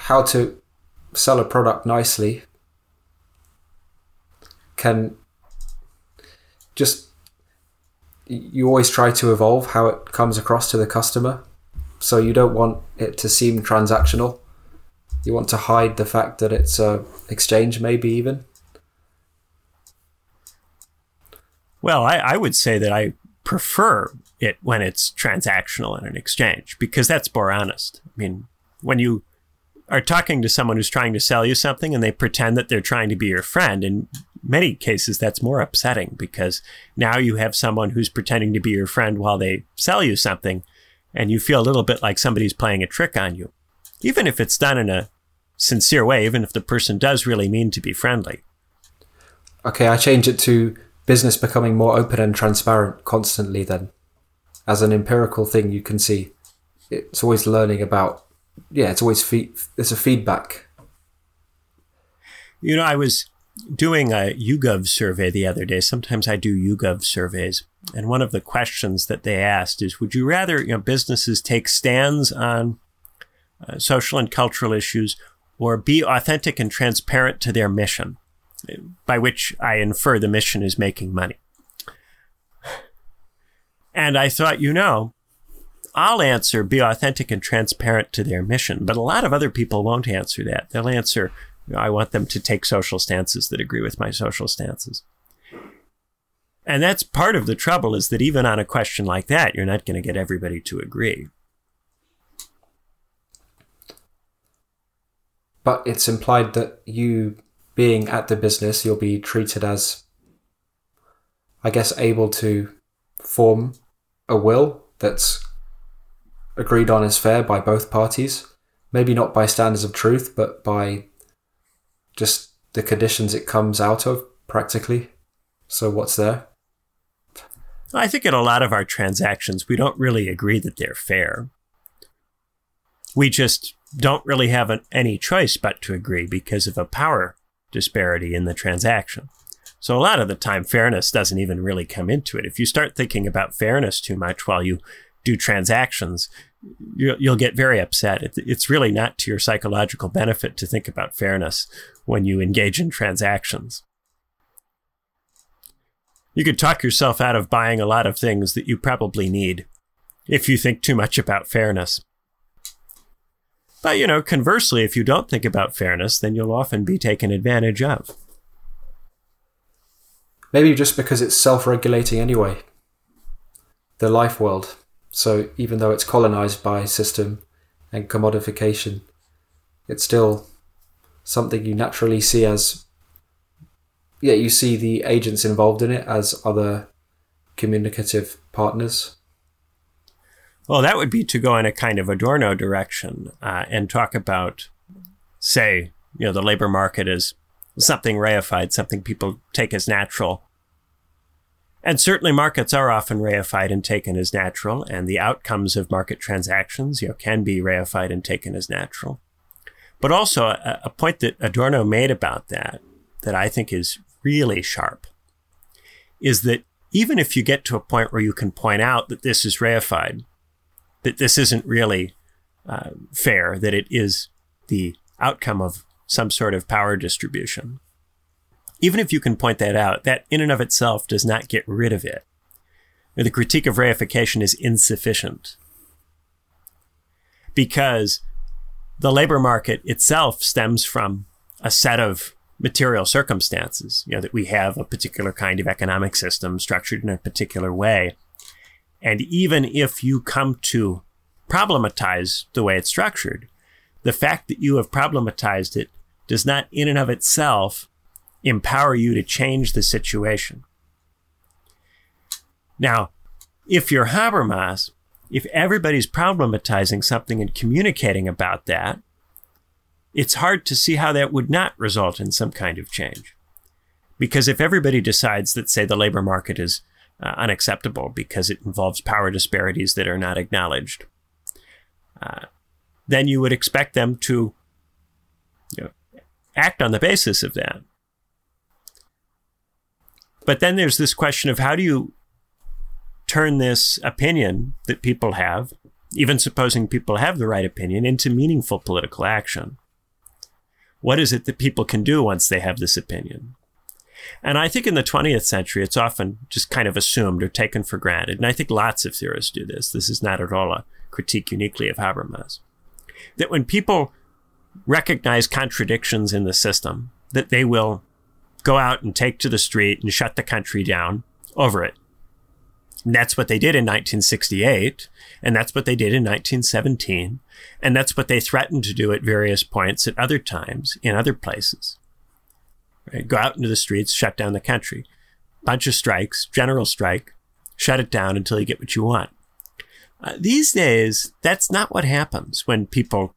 how to sell a product nicely can just you always try to evolve how it comes across to the customer. So you don't want it to seem transactional. You want to hide the fact that it's a exchange, maybe even. Well, I, I would say that I prefer it when it's transactional in an exchange because that's more honest. I mean, when you are talking to someone who's trying to sell you something and they pretend that they're trying to be your friend. In many cases that's more upsetting because now you have someone who's pretending to be your friend while they sell you something and you feel a little bit like somebody's playing a trick on you even if it's done in a sincere way even if the person does really mean to be friendly. Okay i change it to business becoming more open and transparent constantly then. As an empirical thing you can see it's always learning about yeah it's always feed, it's a feedback you know i was doing a YouGov survey the other day. Sometimes I do YouGov surveys, and one of the questions that they asked is, "Would you rather you know businesses take stands on uh, social and cultural issues, or be authentic and transparent to their mission?" By which I infer the mission is making money. And I thought, you know, I'll answer be authentic and transparent to their mission, but a lot of other people won't answer that. They'll answer I want them to take social stances that agree with my social stances. And that's part of the trouble is that even on a question like that, you're not going to get everybody to agree. But it's implied that you being at the business, you'll be treated as, I guess, able to form a will that's agreed on as fair by both parties. Maybe not by standards of truth, but by just the conditions it comes out of practically. So what's there? I think in a lot of our transactions, we don't really agree that they're fair. We just don't really have an, any choice but to agree because of a power disparity in the transaction. So a lot of the time, fairness doesn't even really come into it. If you start thinking about fairness too much while you do transactions, you'll get very upset. It's really not to your psychological benefit to think about fairness when you engage in transactions. You could talk yourself out of buying a lot of things that you probably need if you think too much about fairness. But, you know, conversely, if you don't think about fairness, then you'll often be taken advantage of. Maybe just because it's self regulating anyway. The life world. So even though it's colonized by system and commodification, it's still something you naturally see as yeah, you see the agents involved in it as other communicative partners. Well, that would be to go in a kind of Adorno direction uh, and talk about, say, you know, the labor market as something reified, something people take as natural, and certainly markets are often reified and taken as natural, and the outcomes of market transactions you know, can be reified and taken as natural. But also a, a point that Adorno made about that, that I think is really sharp, is that even if you get to a point where you can point out that this is reified, that this isn't really uh, fair, that it is the outcome of some sort of power distribution, even if you can point that out, that in and of itself does not get rid of it. The critique of reification is insufficient because the labor market itself stems from a set of material circumstances, you know, that we have a particular kind of economic system structured in a particular way. And even if you come to problematize the way it's structured, the fact that you have problematized it does not, in and of itself, empower you to change the situation. Now, if you're Habermas, if everybody's problematizing something and communicating about that, it's hard to see how that would not result in some kind of change. Because if everybody decides that, say, the labor market is uh, unacceptable because it involves power disparities that are not acknowledged, uh, then you would expect them to you know, act on the basis of that. But then there's this question of how do you turn this opinion that people have, even supposing people have the right opinion, into meaningful political action? What is it that people can do once they have this opinion? And I think in the 20th century, it's often just kind of assumed or taken for granted. And I think lots of theorists do this. This is not at all a critique uniquely of Habermas. That when people recognize contradictions in the system, that they will go out and take to the street and shut the country down over it. And that's what they did in 1968. And that's what they did in 1917. And that's what they threatened to do at various points at other times in other places. Right? Go out into the streets, shut down the country. Bunch of strikes, general strike, shut it down until you get what you want. Uh, these days, that's not what happens when people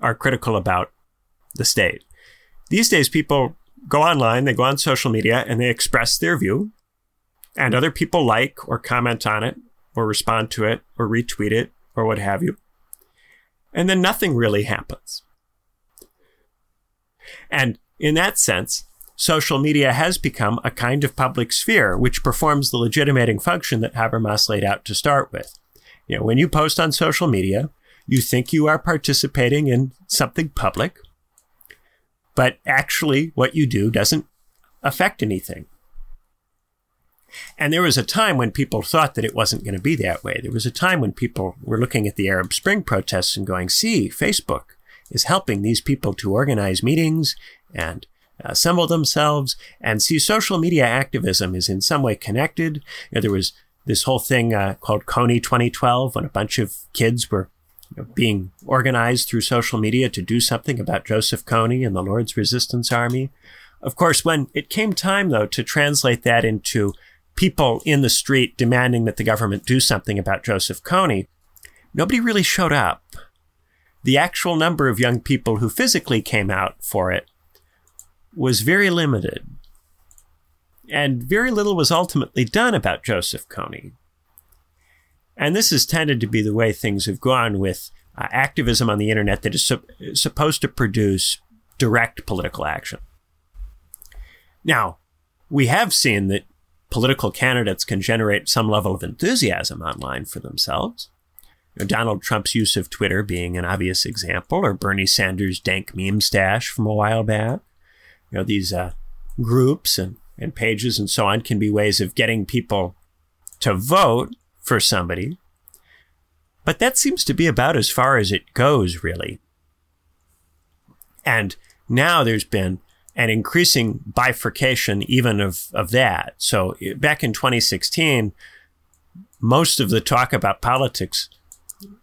are critical about the state. These days, people go online, they go on social media, and they express their view and other people like or comment on it or respond to it or retweet it or what have you. And then nothing really happens. And in that sense, social media has become a kind of public sphere which performs the legitimating function that Habermas laid out to start with. You know, when you post on social media, you think you are participating in something public, but actually what you do doesn't affect anything. And there was a time when people thought that it wasn't going to be that way. There was a time when people were looking at the Arab Spring protests and going, see, Facebook is helping these people to organize meetings and assemble themselves and see social media activism is in some way connected. You know, there was this whole thing uh, called Kony 2012 when a bunch of kids were you know, being organized through social media to do something about Joseph Kony and the Lord's Resistance Army. Of course, when it came time, though, to translate that into people in the street demanding that the government do something about Joseph Kony, nobody really showed up. The actual number of young people who physically came out for it was very limited. And very little was ultimately done about Joseph Kony. And this has tended to be the way things have gone with uh, activism on the internet that is su- supposed to produce direct political action. Now, we have seen that political candidates can generate some level of enthusiasm online for themselves. Donald Trump's use of Twitter being an obvious example, or Bernie Sanders' dank meme stash from a while back. You know, these uh, groups and, and pages and so on can be ways of getting people to vote for somebody. But that seems to be about as far as it goes, really. And now there's been an increasing bifurcation even of, of that. So eh, back in 2016, most of the talk about politics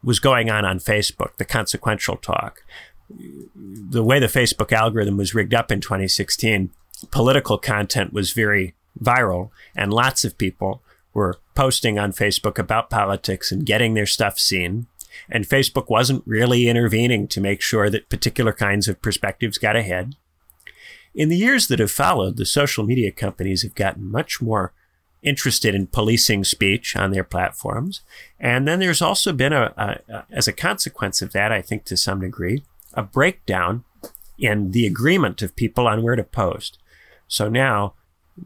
was going on on Facebook, the consequential talk. The way the Facebook algorithm was rigged up in 2016, political content was very viral, and lots of people were posting on Facebook about politics and getting their stuff seen. And Facebook wasn't really intervening to make sure that particular kinds of perspectives got ahead. In the years that have followed, the social media companies have gotten much more interested in policing speech on their platforms. And then there's also been a, a, a, as a consequence of that, I think to some degree, a breakdown in the agreement of people on where to post. So now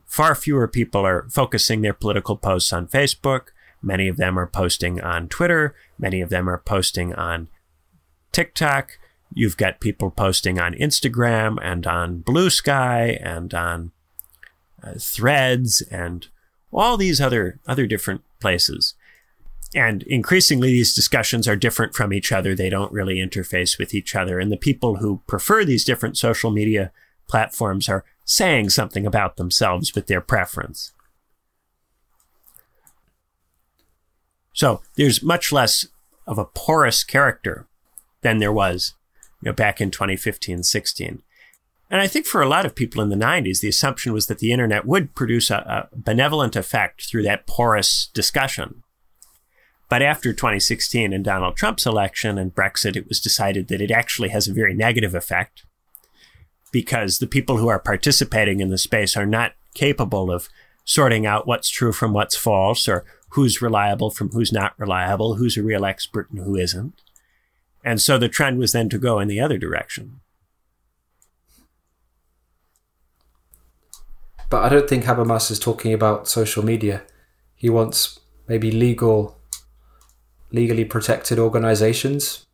far fewer people are focusing their political posts on Facebook. Many of them are posting on Twitter. Many of them are posting on TikTok. You've got people posting on Instagram and on Bluesky and on uh, Threads and all these other other different places. And increasingly, these discussions are different from each other. They don't really interface with each other. And the people who prefer these different social media platforms are saying something about themselves with their preference. So there's much less of a porous character than there was you know, back in 2015 16. And I think for a lot of people in the 90s, the assumption was that the internet would produce a, a benevolent effect through that porous discussion. But after 2016 and Donald Trump's election and Brexit, it was decided that it actually has a very negative effect because the people who are participating in the space are not capable of sorting out what's true from what's false or who's reliable from who's not reliable, who's a real expert and who isn't. And so the trend was then to go in the other direction. But I don't think Habermas is talking about social media. He wants maybe legal, legally protected organizations,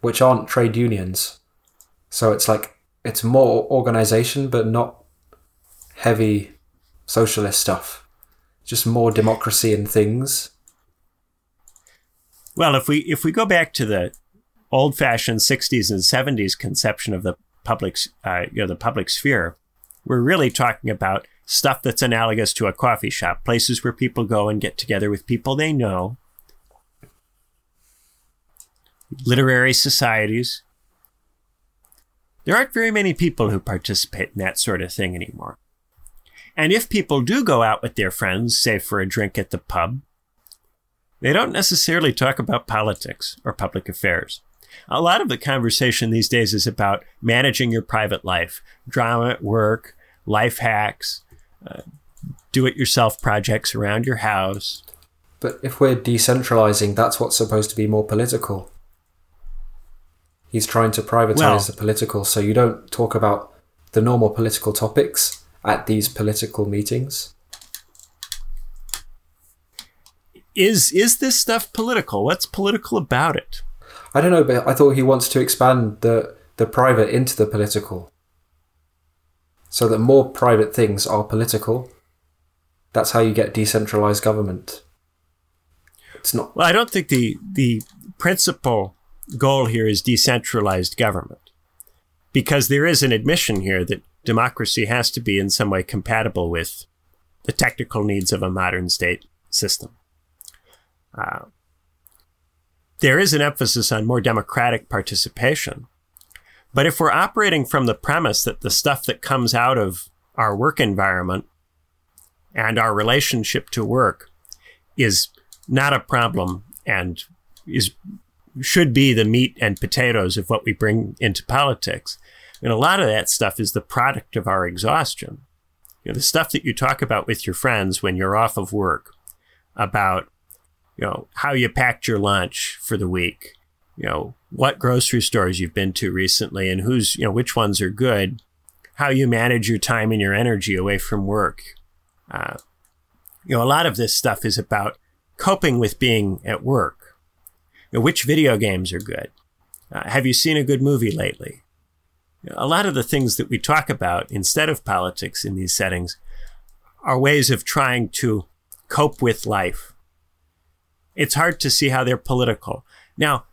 which aren't trade unions. So it's like it's more organization, but not heavy socialist stuff. Just more democracy and things. Well, if we if we go back to the old-fashioned '60s and '70s conception of the public, uh, you know, the public sphere, we're really talking about stuff that's analogous to a coffee shop, places where people go and get together with people they know, literary societies. There aren't very many people who participate in that sort of thing anymore. And if people do go out with their friends, say for a drink at the pub, they don't necessarily talk about politics or public affairs. A lot of the conversation these days is about managing your private life, drama at work, life hacks, uh, do it yourself projects around your house. But if we're decentralizing, that's what's supposed to be more political. He's trying to privatize well, the political, so you don't talk about the normal political topics at these political meetings. Is is this stuff political? What's political about it? I don't know, but I thought he wants to expand the the private into the political so that more private things are political. That's how you get decentralized government. It's not. Well, I don't think the the principal goal here is decentralized government, because there is an admission here that democracy has to be in some way compatible with the technical needs of a modern state system. Uh, there is an emphasis on more democratic participation, but if we're operating from the premise that the stuff that comes out of our work environment and our relationship to work is not a problem and is should be the meat and potatoes of what we bring into politics. And a lot of that stuff is the product of our exhaustion. You know, the stuff that you talk about with your friends when you're off of work, about you know how you packed your lunch for the week, you know what grocery stores you've been to recently and who's you know which ones are good how you manage your time and your energy away from work uh, you know a lot of this stuff is about coping with being at work you know, which video games are good? Uh, have you seen a good movie lately? You know, a lot of the things that we talk about instead of politics in these settings are ways of trying to cope with life. It's hard to see how they're political. Now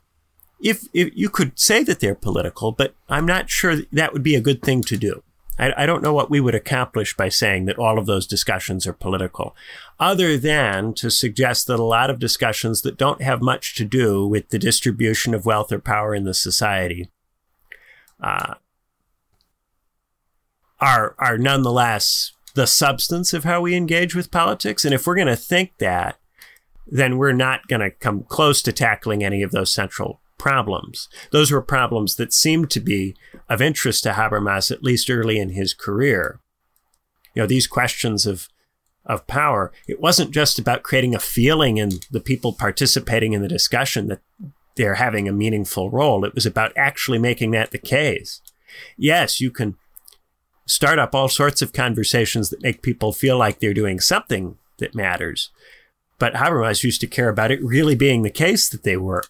if, if you could say that they're political, but I'm not sure that would be a good thing to do. I, I, don't know what we would accomplish by saying that all of those discussions are political, other than to suggest that a lot of discussions that don't have much to do with the distribution of wealth or power in the society uh, are are nonetheless the substance of how we engage with politics. And if we're going to think that, then we're not going to come close to tackling any of those central problems. Those were problems that seemed to be of interest to Habermas, at least early in his career. You know, these questions of of power, it wasn't just about creating a feeling in the people participating in the discussion that they're having a meaningful role. It was about actually making that the case. Yes, you can start up all sorts of conversations that make people feel like they're doing something that matters. But Habermas used to care about it really being the case that they were.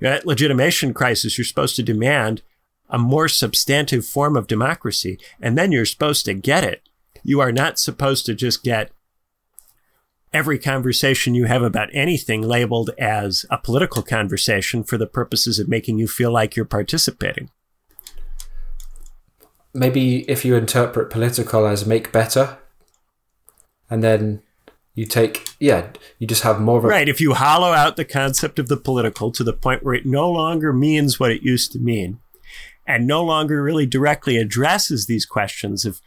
That legitimation crisis, you're supposed to demand a more substantive form of democracy, and then you're supposed to get it. You are not supposed to just get every conversation you have about anything labeled as a political conversation for the purposes of making you feel like you're participating. Maybe if you interpret political as make better, and then you take yeah you just have more of a right if you hollow out the concept of the political to the point where it no longer means what it used to mean and no longer really directly addresses these questions of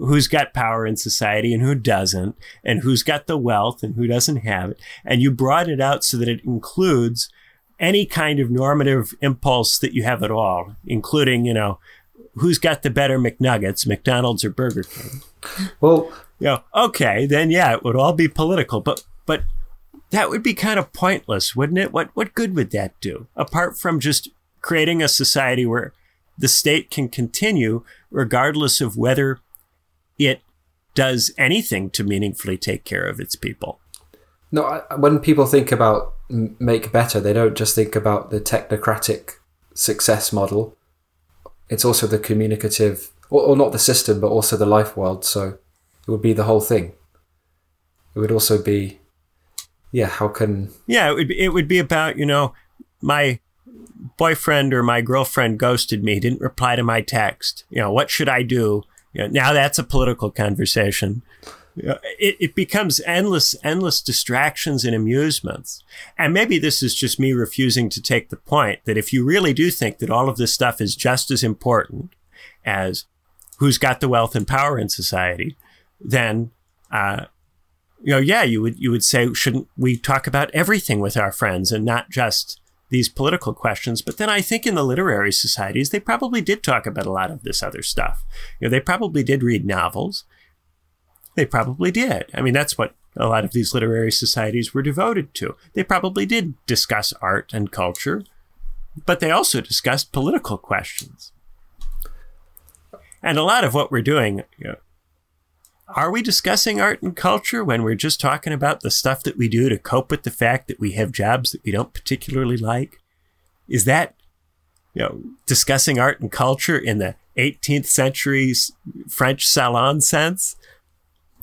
who's got power in society and who doesn't and who's got the wealth and who doesn't have it and you broaden it out so that it includes any kind of normative impulse that you have at all including you know who's got the better mcnuggets mcdonald's or burger king? Well you know, okay, then yeah, it would all be political, but but that would be kind of pointless, wouldn't it? What what good would that do apart from just creating a society where the state can continue regardless of whether it does anything to meaningfully take care of its people? No, when people think about make better, they don't just think about the technocratic success model. It's also the communicative, or, or not the system, but also the life world. So it would be the whole thing. It would also be, yeah, how can. Yeah, it would be, it would be about, you know, my boyfriend or my girlfriend ghosted me, didn't reply to my text. You know, what should I do? You know, now that's a political conversation. it, it becomes endless, endless distractions and amusements. And maybe this is just me refusing to take the point that if you really do think that all of this stuff is just as important as who's got the wealth and power in society, then uh, you know, yeah, you would you would say, shouldn't we talk about everything with our friends and not just these political questions? But then I think in the literary societies, they probably did talk about a lot of this other stuff. You know, they probably did read novels. They probably did. I mean, that's what a lot of these literary societies were devoted to. They probably did discuss art and culture, but they also discussed political questions. And a lot of what we're doing, you know, are we discussing art and culture when we're just talking about the stuff that we do to cope with the fact that we have jobs that we don't particularly like? Is that, you know, discussing art and culture in the 18th century French salon sense?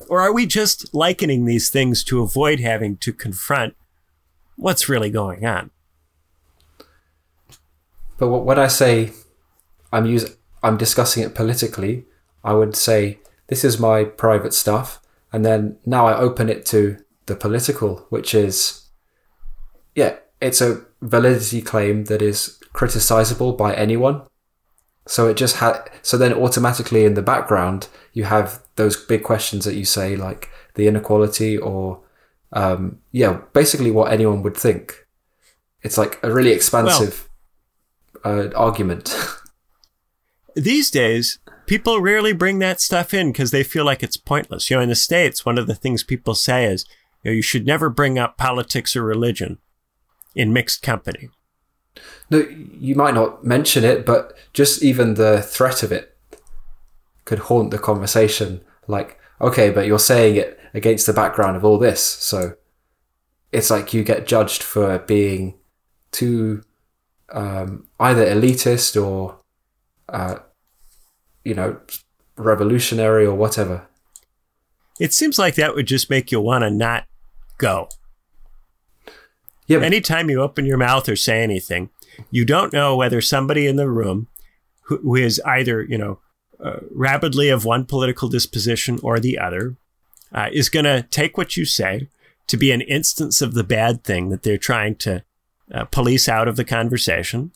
Or are we just likening these things to avoid having to confront what's really going on? But when I say I'm using, I'm discussing it politically, I would say this is my private stuff. And then now I open it to the political, which is, yeah, it's a validity claim that is criticizable by anyone. So it just had, so then automatically in the background, you have those big questions that you say, like the inequality or, um, yeah, basically what anyone would think. It's like a really expansive well, uh, argument. these days, people rarely bring that stuff in because they feel like it's pointless. You know, in the States, one of the things people say is, you, know, you should never bring up politics or religion in mixed company. No, you might not mention it, but just even the threat of it could haunt the conversation. Like, okay, but you're saying it against the background of all this. So it's like you get judged for being too um, either elitist or uh, you know, revolutionary or whatever. It seems like that would just make you want to not go. Yeah. Anytime you open your mouth or say anything, you don't know whether somebody in the room who, who is either, you know, uh, rabidly of one political disposition or the other uh, is going to take what you say to be an instance of the bad thing that they're trying to uh, police out of the conversation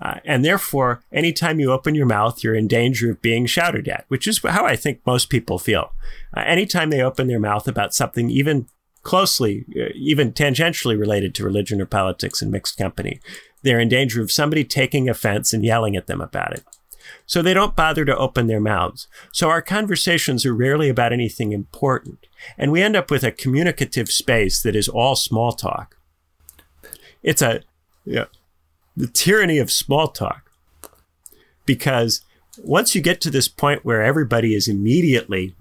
uh, and therefore, anytime you open your mouth, you're in danger of being shouted at, which is how I think most people feel. Uh, anytime they open their mouth about something even closely, uh, even tangentially related to religion or politics in mixed company, they're in danger of somebody taking offense and yelling at them about it. So they don't bother to open their mouths. So our conversations are rarely about anything important. And we end up with a communicative space that is all small talk. It's a, yeah, the tyranny of small talk. Because once you get to this point where everybody is immediately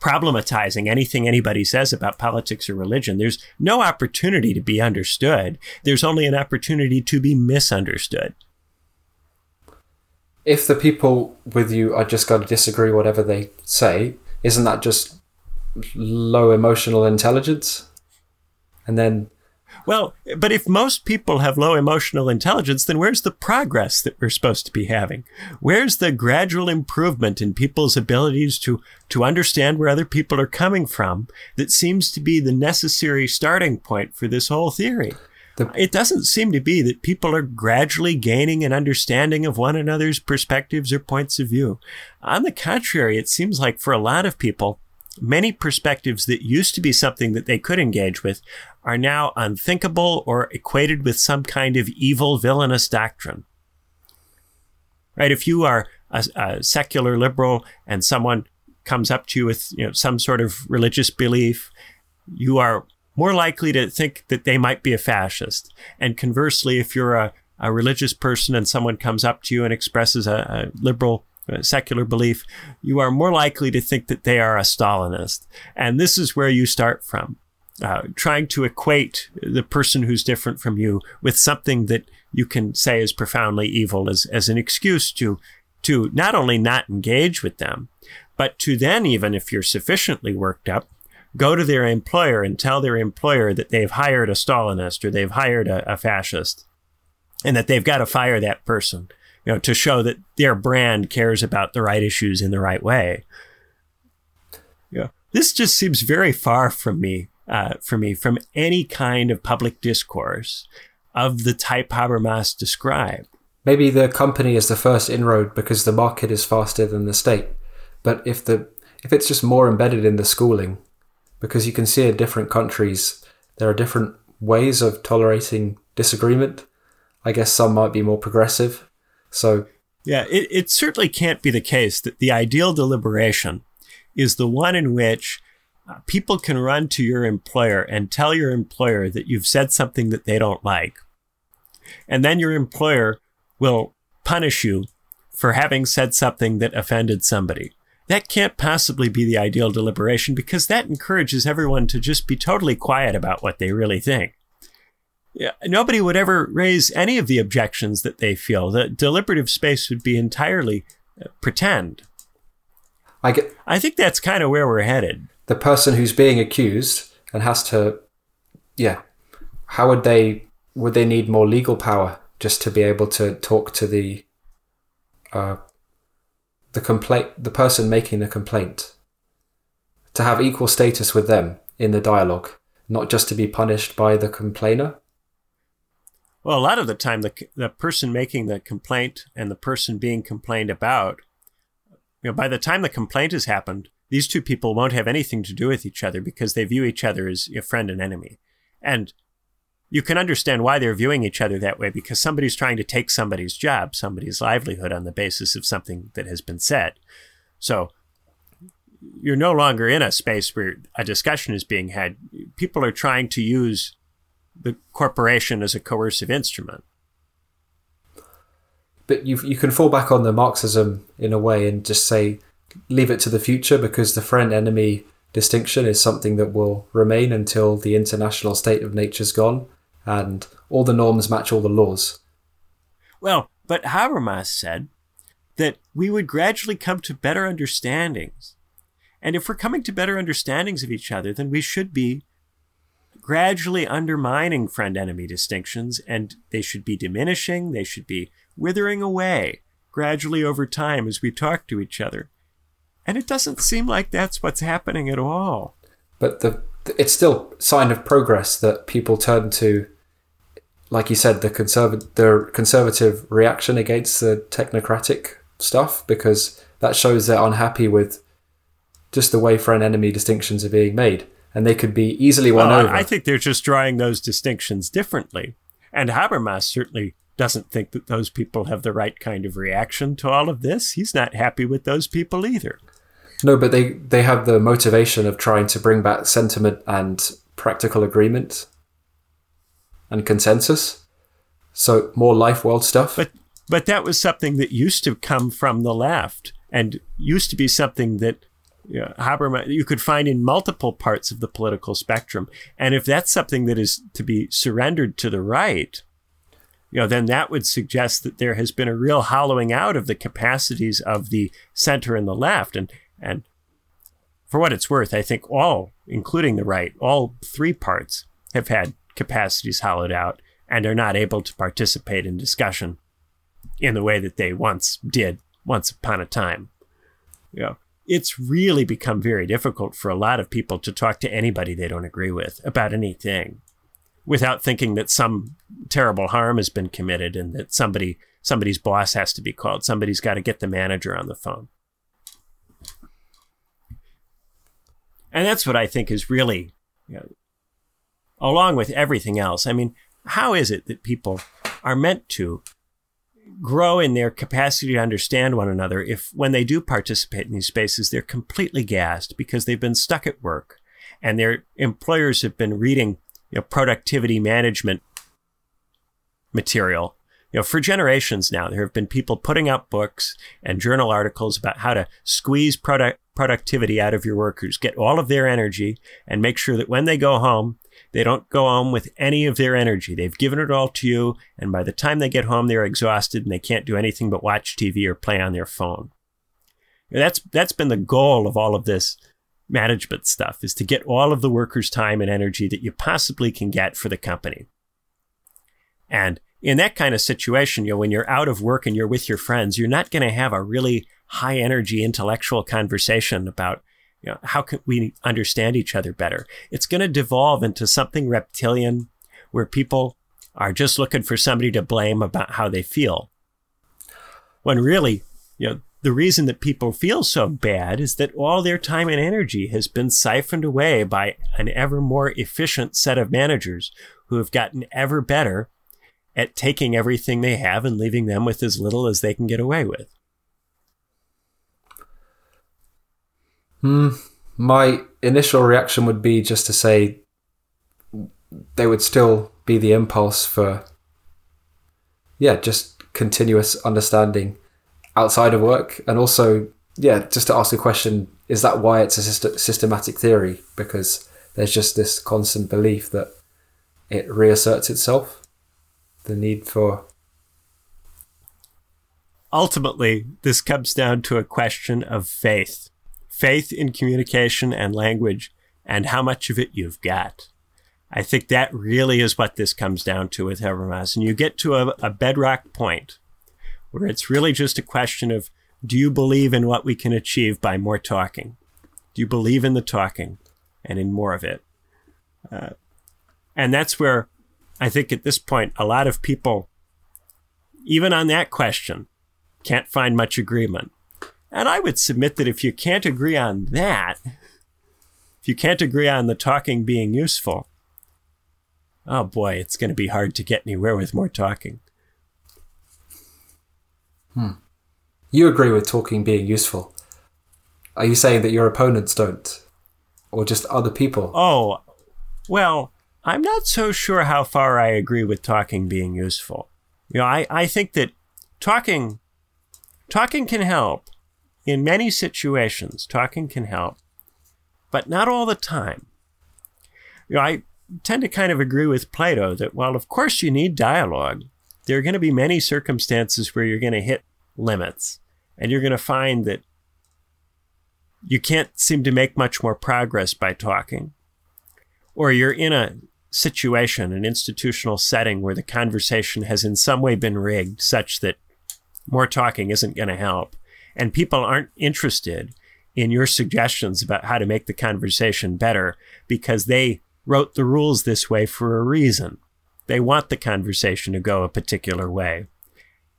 problematizing anything anybody says about politics or religion, there's no opportunity to be understood. There's only an opportunity to be misunderstood. If the people with you are just going to disagree whatever they say, isn't that just low emotional intelligence? And then Well, but if most people have low emotional intelligence, then where's the progress that we're supposed to be having? Where's the gradual improvement in people's abilities to, to understand where other people are coming from that seems to be the necessary starting point for this whole theory? The, it doesn't seem to be that people are gradually gaining an understanding of one another's perspectives or points of view. On the contrary, it seems like for a lot of people, many perspectives that used to be something that they could engage with are now unthinkable or equated with some kind of evil, villainous doctrine. Right? If you are a, a secular liberal and someone comes up to you with you know, some sort of religious belief, you are more likely to think that they might be a fascist. And conversely, if you're a, a religious person and someone comes up to you and expresses a, a liberal secular belief, you are more likely to think that they are a Stalinist. And this is where you start from. Uh, trying to equate the person who's different from you with something that you can say is profoundly evil as, as an excuse to, to not only not engage with them, but to then, even if you're sufficiently worked up, go to their employer and tell their employer that they've hired a Stalinist or they've hired a, a fascist and that they've got to fire that person, you know, to show that their brand cares about the right issues in the right way. Yeah. This just seems very far from me, uh, for me, from any kind of public discourse of the type Habermas described. Maybe the company is the first inroad because the market is faster than the state. But if the if it's just more embedded in the schooling, because you can see in different countries there are different ways of tolerating disagreement. I guess some might be more progressive. So, yeah, it, it certainly can't be the case that the ideal deliberation is the one in which uh, people can run to your employer and tell your employer that you've said something that they don't like. And then your employer will punish you for having said something that offended somebody that can't possibly be the ideal deliberation because that encourages everyone to just be totally quiet about what they really think. Yeah, nobody would ever raise any of the objections that they feel. The deliberative space would be entirely uh, pretend. I get. I think that's kind of where we're headed. The person who's being accused and has to, yeah, how would they would they need more legal power just to be able to talk to the uh, the complaint, the person making the complaint, to have equal status with them in the dialogue, not just to be punished by the complainer? Well, a lot of the time, the, the person making the complaint and the person being complained about, you know, by the time the complaint has happened, these two people won't have anything to do with each other because they view each other as a friend and enemy. And you can understand why they're viewing each other that way because somebody's trying to take somebody's job, somebody's livelihood on the basis of something that has been said. So you're no longer in a space where a discussion is being had. People are trying to use the corporation as a coercive instrument. But you you can fall back on the Marxism in a way and just say leave it to the future because the friend enemy distinction is something that will remain until the international state of nature's gone and all the norms match all the laws. Well, but Habermas said that we would gradually come to better understandings. And if we're coming to better understandings of each other, then we should be gradually undermining friend enemy distinctions and they should be diminishing, they should be withering away gradually over time as we talk to each other. And it doesn't seem like that's what's happening at all. But the it's still sign of progress that people turn to like you said, the conservative the conservative reaction against the technocratic stuff because that shows they're unhappy with just the way friend enemy distinctions are being made, and they could be easily won well, over. I think they're just drawing those distinctions differently, and Habermas certainly doesn't think that those people have the right kind of reaction to all of this. He's not happy with those people either. No, but they they have the motivation of trying to bring back sentiment and practical agreement and consensus. So more life world stuff. But but that was something that used to come from the left and used to be something that you Habermas you could find in multiple parts of the political spectrum. And if that's something that is to be surrendered to the right, you know, then that would suggest that there has been a real hollowing out of the capacities of the center and the left. And and for what it's worth, I think all, including the right, all three parts have had capacities hollowed out and are not able to participate in discussion in the way that they once did once upon a time. Know, it's really become very difficult for a lot of people to talk to anybody they don't agree with about anything without thinking that some terrible harm has been committed and that somebody somebody's boss has to be called. Somebody's got to get the manager on the phone. And that's what I think is really, you know, along with everything else. I mean, how is it that people are meant to grow in their capacity to understand one another if, when they do participate in these spaces, they're completely gassed because they've been stuck at work and their employers have been reading you know, productivity management material you know, for generations now, there have been people putting out books and journal articles about how to squeeze product productivity out of your workers, get all of their energy, and make sure that when they go home, they don't go home with any of their energy. They've given it all to you, and by the time they get home, they're exhausted and they can't do anything but watch TV or play on their phone. That's that's been the goal of all of this management stuff is to get all of the workers' time and energy that you possibly can get for the company. And in that kind of situation, you know, when you're out of work and you're with your friends, you're not going to have a really high energy intellectual conversation about, you know, how can we understand each other better? It's going to devolve into something reptilian where people are just looking for somebody to blame about how they feel. When really, you know, the reason that people feel so bad is that all their time and energy has been siphoned away by an ever more efficient set of managers who have gotten ever better at taking everything they have and leaving them with as little as they can get away with. Hmm. My initial reaction would be just to say there would still be the impulse for, yeah, just continuous understanding outside of work. And also, yeah, just to ask the question is that why it's a systematic theory? Because there's just this constant belief that it reasserts itself the need for. Ultimately, this comes down to a question of faith faith in communication and language, and how much of it you've got. I think that really is what this comes down to with Habermas. And you get to a, a bedrock point where it's really just a question of do you believe in what we can achieve by more talking? Do you believe in the talking and in more of it? Uh, and that's where I think at this point, a lot of people, even on that question, can't find much agreement. And I would submit that if you can't agree on that, if you can't agree on the talking being useful, oh boy, it's going to be hard to get anywhere with more talking. Hmm. You agree with talking being useful. Are you saying that your opponents don't? Or just other people? Oh, well, I'm not so sure how far I agree with talking being useful. You know, I, I think that talking talking can help in many situations. Talking can help, but not all the time. You know, I tend to kind of agree with Plato that while of course you need dialogue, there are going to be many circumstances where you're going to hit limits, and you're going to find that you can't seem to make much more progress by talking or you're in a situation, an institutional setting where the conversation has in some way been rigged such that more talking isn't going to help, and people aren't interested in your suggestions about how to make the conversation better because they wrote the rules this way for a reason. They want the conversation to go a particular way.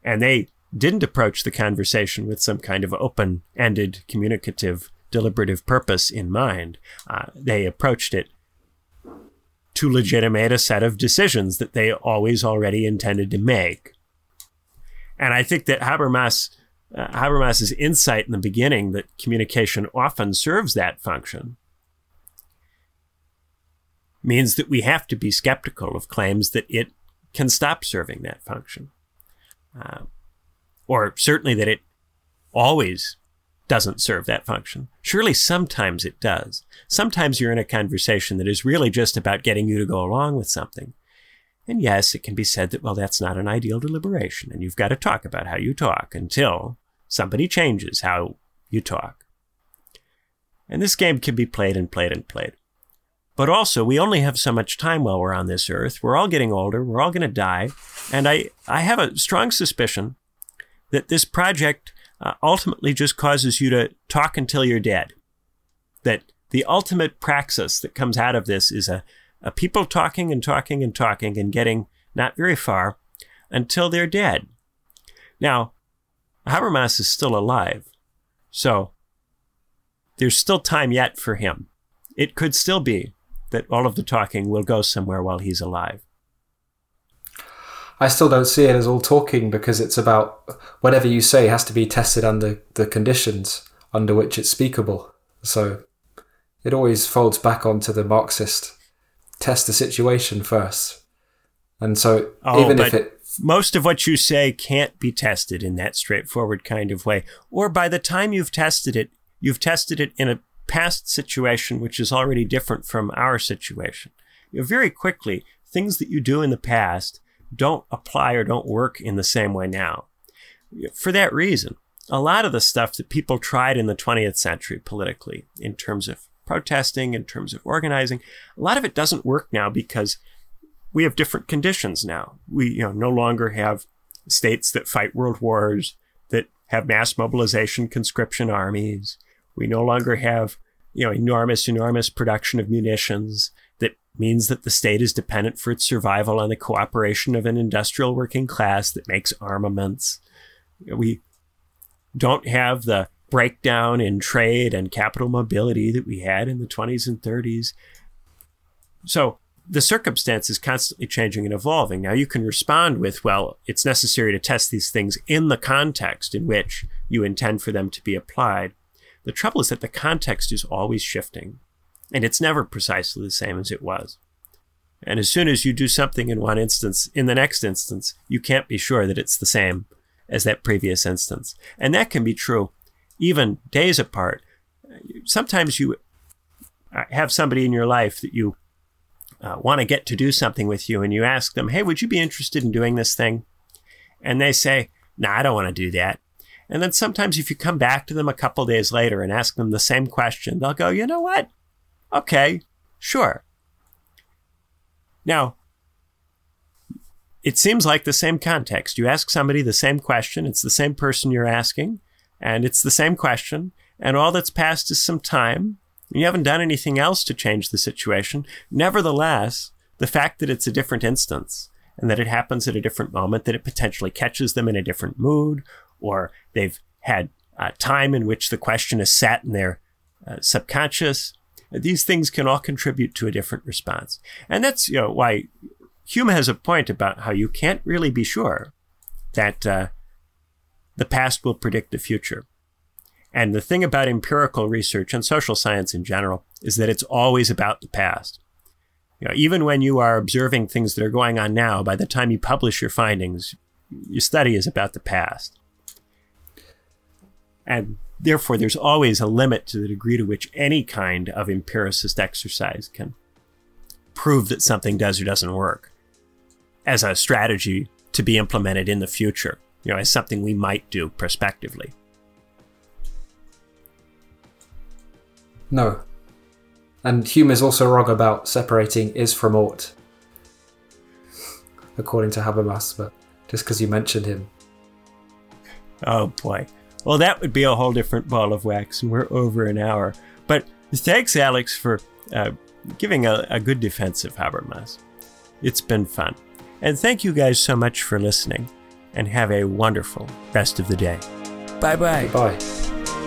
And they didn't approach the conversation with some kind of open ended, communicative, deliberative purpose in mind. Uh, they approached it to legitimate a set of decisions that they always already intended to make. And I think that Habermas, uh, Habermas's insight in the beginning that communication often serves that function means that we have to be skeptical of claims that it can stop serving that function. Uh, or certainly that it always doesn't serve that function. Surely sometimes it does. Sometimes you're in a conversation that is really just about getting you to go along with something. And yes, it can be said that, well, that's not an ideal deliberation, and you've got to talk about how you talk until somebody changes how you talk. And this game can be played and played and played. but also we only have so much time while we're on this earth. We're all getting older. We're all going to die. And I, I have a strong suspicion that this project uh, ultimately just causes you to talk until you're dead. That the ultimate praxis that comes out of this is a, a people talking and talking and talking and getting not very far until they're dead. Now, Habermas is still alive. So there's still time yet for him. It could still be that all of the talking will go somewhere while he's alive. I still don't see it as all talking because it's about whatever you say has to be tested under the conditions under which it's speakable. So it always folds back onto the Marxist test the situation first. And so oh, even if it most of what you say can't be tested in that straightforward kind of way. Or by the time you've tested it, you've tested it in a past situation which is already different from our situation. You know, very quickly, things that you do in the past don't apply or don't work in the same way now. For that reason, a lot of the stuff that people tried in the 20th century politically, in terms of protesting, in terms of organizing, a lot of it doesn't work now because we have different conditions now. We you know, no longer have states that fight world wars, that have mass mobilization conscription armies. We no longer have you know, enormous, enormous production of munitions that means that the state is dependent for its survival on the cooperation of an industrial working class that makes armaments. We don't have the breakdown in trade and capital mobility that we had in the 20s and 30s. So the circumstance is constantly changing and evolving. Now you can respond with, well, it's necessary to test these things in the context in which you intend for them to be applied. The trouble is that the context is always shifting, and it's never precisely the same as it was. And as soon as you do something in one instance, in the next instance, you can't be sure that it's the same as that previous instance. And that can be true even days apart. Sometimes you uh, have somebody in your life that you uh, want to get to do something with you, and you ask them, Hey, would you be interested in doing this thing? And they say, No, nah, I don't want to do that. And then sometimes if you come back to them a couple days later and ask them the same question, they'll go, you know what? Okay, sure. Now, it seems like the same context. You ask somebody the same question, it's the same person you're asking, and it's the same question, and all that's passed is some time. You haven't done anything else to change the situation. Nevertheless, the fact that it's a different instance and that it happens at a different moment, that it potentially catches them in a different mood, or they've had uh, time in which the question is sat in their uh, subconscious. These things can all contribute to a different response. And that's you know, why Hume has a point about how you can't really be sure that uh, the past will predict the future. And the thing about empirical research and social science in general is that it's always about the past. You know, even when you are observing things that are going on now, by the time you publish your findings, your study is about the past. And therefore, there's always a limit to the degree to which any kind of empiricist exercise can prove that something does or doesn't work as a strategy to be implemented in the future, you know, as something we might do prospectively. No. And Hume is also wrong about separating is from ought, according to Habermas, but just because you mentioned him. Oh boy. Well, that would be a whole different ball of wax, and we're over an hour. But thanks, Alex, for uh, giving a, a good defense of Habermas. It's been fun. And thank you guys so much for listening, and have a wonderful rest of the day. Bye bye. Bye.